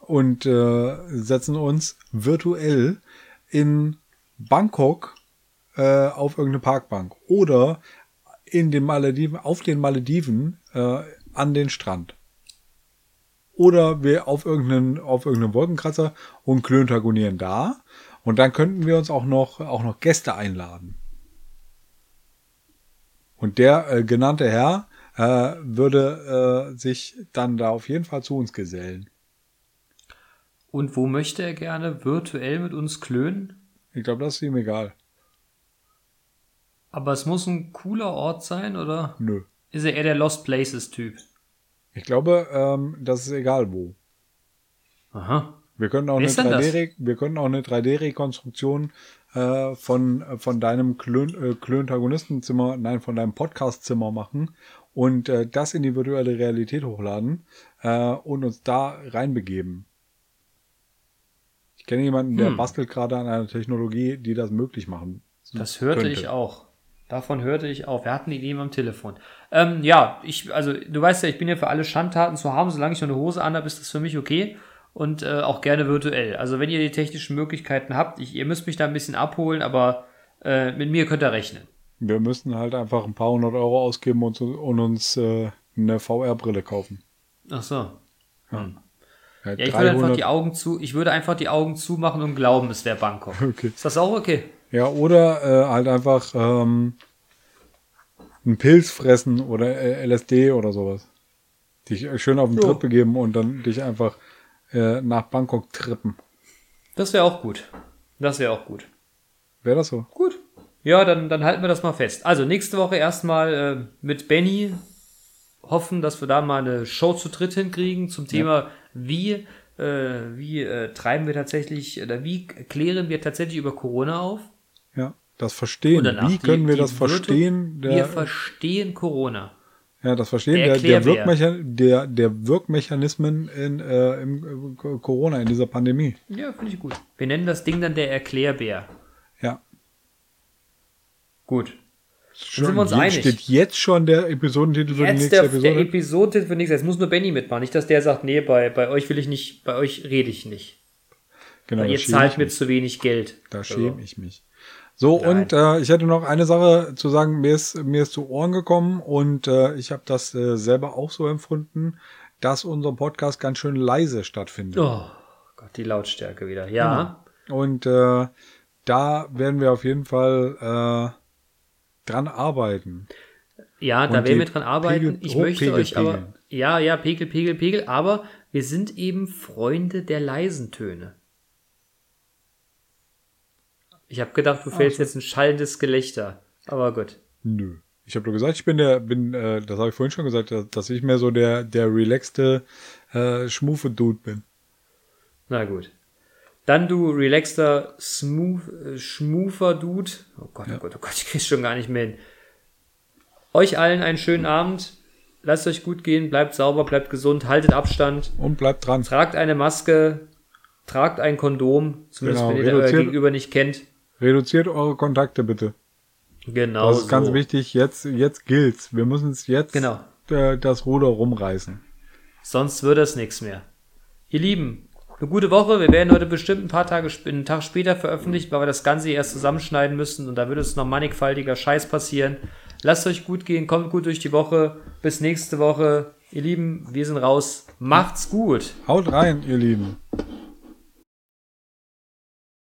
und äh, setzen uns virtuell in Bangkok äh, auf irgendeine Parkbank oder in den Malediven, auf den Malediven äh, an den Strand. Oder wir auf irgendeinen, auf irgendeinen Wolkenkratzer und klöntagonieren da. Und dann könnten wir uns auch noch, auch noch Gäste einladen. Und der äh, genannte Herr äh, würde äh, sich dann da auf jeden Fall zu uns gesellen. Und wo möchte er gerne virtuell mit uns klönen? Ich glaube, das ist ihm egal. Aber es muss ein cooler Ort sein, oder Nö. ist er eher der Lost Places-Typ? Ich glaube, ähm, das ist egal wo. Aha. Wir können auch Wer eine ist denn das? 3D, wir können auch eine 3D-Rekonstruktion äh, von von deinem Klön, äh, Klöntagonistenzimmer, nein, von deinem Podcastzimmer machen und äh, das in die virtuelle Realität hochladen äh, und uns da reinbegeben. Ich kenne jemanden, der Hm. bastelt gerade an einer Technologie, die das möglich machen. Das hörte könnte. ich auch. Davon hörte ich auch. Wir hatten die Idee am Telefon. Ähm, ja, ich, also du weißt ja, ich bin ja für alle Schandtaten zu haben. Solange ich noch eine Hose anhabe, ist das für mich okay. Und äh, auch gerne virtuell. Also wenn ihr die technischen Möglichkeiten habt, ich, ihr müsst mich da ein bisschen abholen, aber äh, mit mir könnt ihr rechnen. Wir müssen halt einfach ein paar hundert Euro ausgeben und, und uns äh, eine VR-Brille kaufen. Ach so. Ja, Ja, ich würde einfach die Augen zu, ich würde einfach die Augen zumachen und glauben, es wäre Bangkok. Okay. Ist das auch okay? Ja, oder äh, halt einfach ähm, einen Pilz fressen oder äh, LSD oder sowas. Dich äh, schön auf den. Trip begeben und dann dich einfach äh, nach Bangkok trippen. Das wäre auch gut. Das wäre auch gut. Wäre das so? Gut. Ja, dann, dann halten wir das mal fest. Also nächste Woche erstmal äh, mit Benny hoffen, dass wir da mal eine Show zu dritt hinkriegen zum Thema, wie, äh, wie äh, treiben wir tatsächlich, oder wie klären wir tatsächlich über Corona auf? Das Verstehen. Danach Wie die- können wir die das Virtu- verstehen? wir Der, verstehen Corona. ja, das Verstehen der der, der. Wirkmechan der, der Wirkmechanismen in, äh, im äh, Corona, in dieser Pandemie. Ja, finde ich gut. Wir nennen das Ding dann der Erklärbär. Ja. Gut. Schon, sind wir uns einig. steht jetzt schon der Episodentitel für die Jetzt nächste der, Episode. der Episode für nichts. Jetzt muss nur Benny mitmachen. Nicht, dass der sagt, nee, bei, bei euch will ich nicht, bei euch rede ich nicht. genau, Weil ihr zahlt ich mir zu wenig Geld. Da Also, schäme ich mich. So, Nein. und äh, ich hätte noch eine Sache zu sagen, mir ist, mir ist zu Ohren gekommen und äh, ich habe das äh, selber auch so empfunden, dass unser Podcast ganz schön leise stattfindet. Oh Gott, die Lautstärke wieder. Ja. Und äh, da werden wir auf jeden Fall äh, dran arbeiten. Ja, da Und werden die wir dran arbeiten. Pegel- ich möchte Hochpegel euch aber. pegeln. Ja, ja, Pegel, Pegel, Pegel, aber wir sind eben Freunde der leisen Töne. Ich habe gedacht, du fällst jetzt ein schallendes Gelächter. Aber gut. Nö. Ich habe doch gesagt, ich bin der, bin, äh, das habe ich vorhin schon gesagt, dass, dass ich mehr so der, der relaxte äh, Schmufe-Dude bin. Na gut. Dann du relaxter, smooth, äh, schmufer Dude. Oh Gott, oh Gott, oh Gott, ich krieg's schon gar nicht mehr hin. Euch allen einen schönen Abend. lasst euch gut gehen, bleibt sauber, bleibt gesund, haltet Abstand, Und bleibt dran. tragt eine Maske, tragt ein Kondom, zumindest Genau, wenn ihr euer Gegenüber nicht kennt. Reduziert eure Kontakte bitte. Genau. Das ist ganz so. wichtig. Jetzt, jetzt gilt's. Wir müssen es jetzt Genau. äh, das Ruder rumreißen. Sonst wird das nichts mehr. Ihr Lieben, eine gute Woche. Wir werden heute bestimmt ein paar Tage, einen Tag später veröffentlichen, weil wir das Ganze erst zusammenschneiden müssen und da wird uns noch mannigfaltiger Scheiß passieren. Lasst euch gut gehen, kommt gut durch die Woche. Bis nächste Woche. Ihr Lieben, wir sind raus. Macht's gut. Haut rein, ihr Lieben.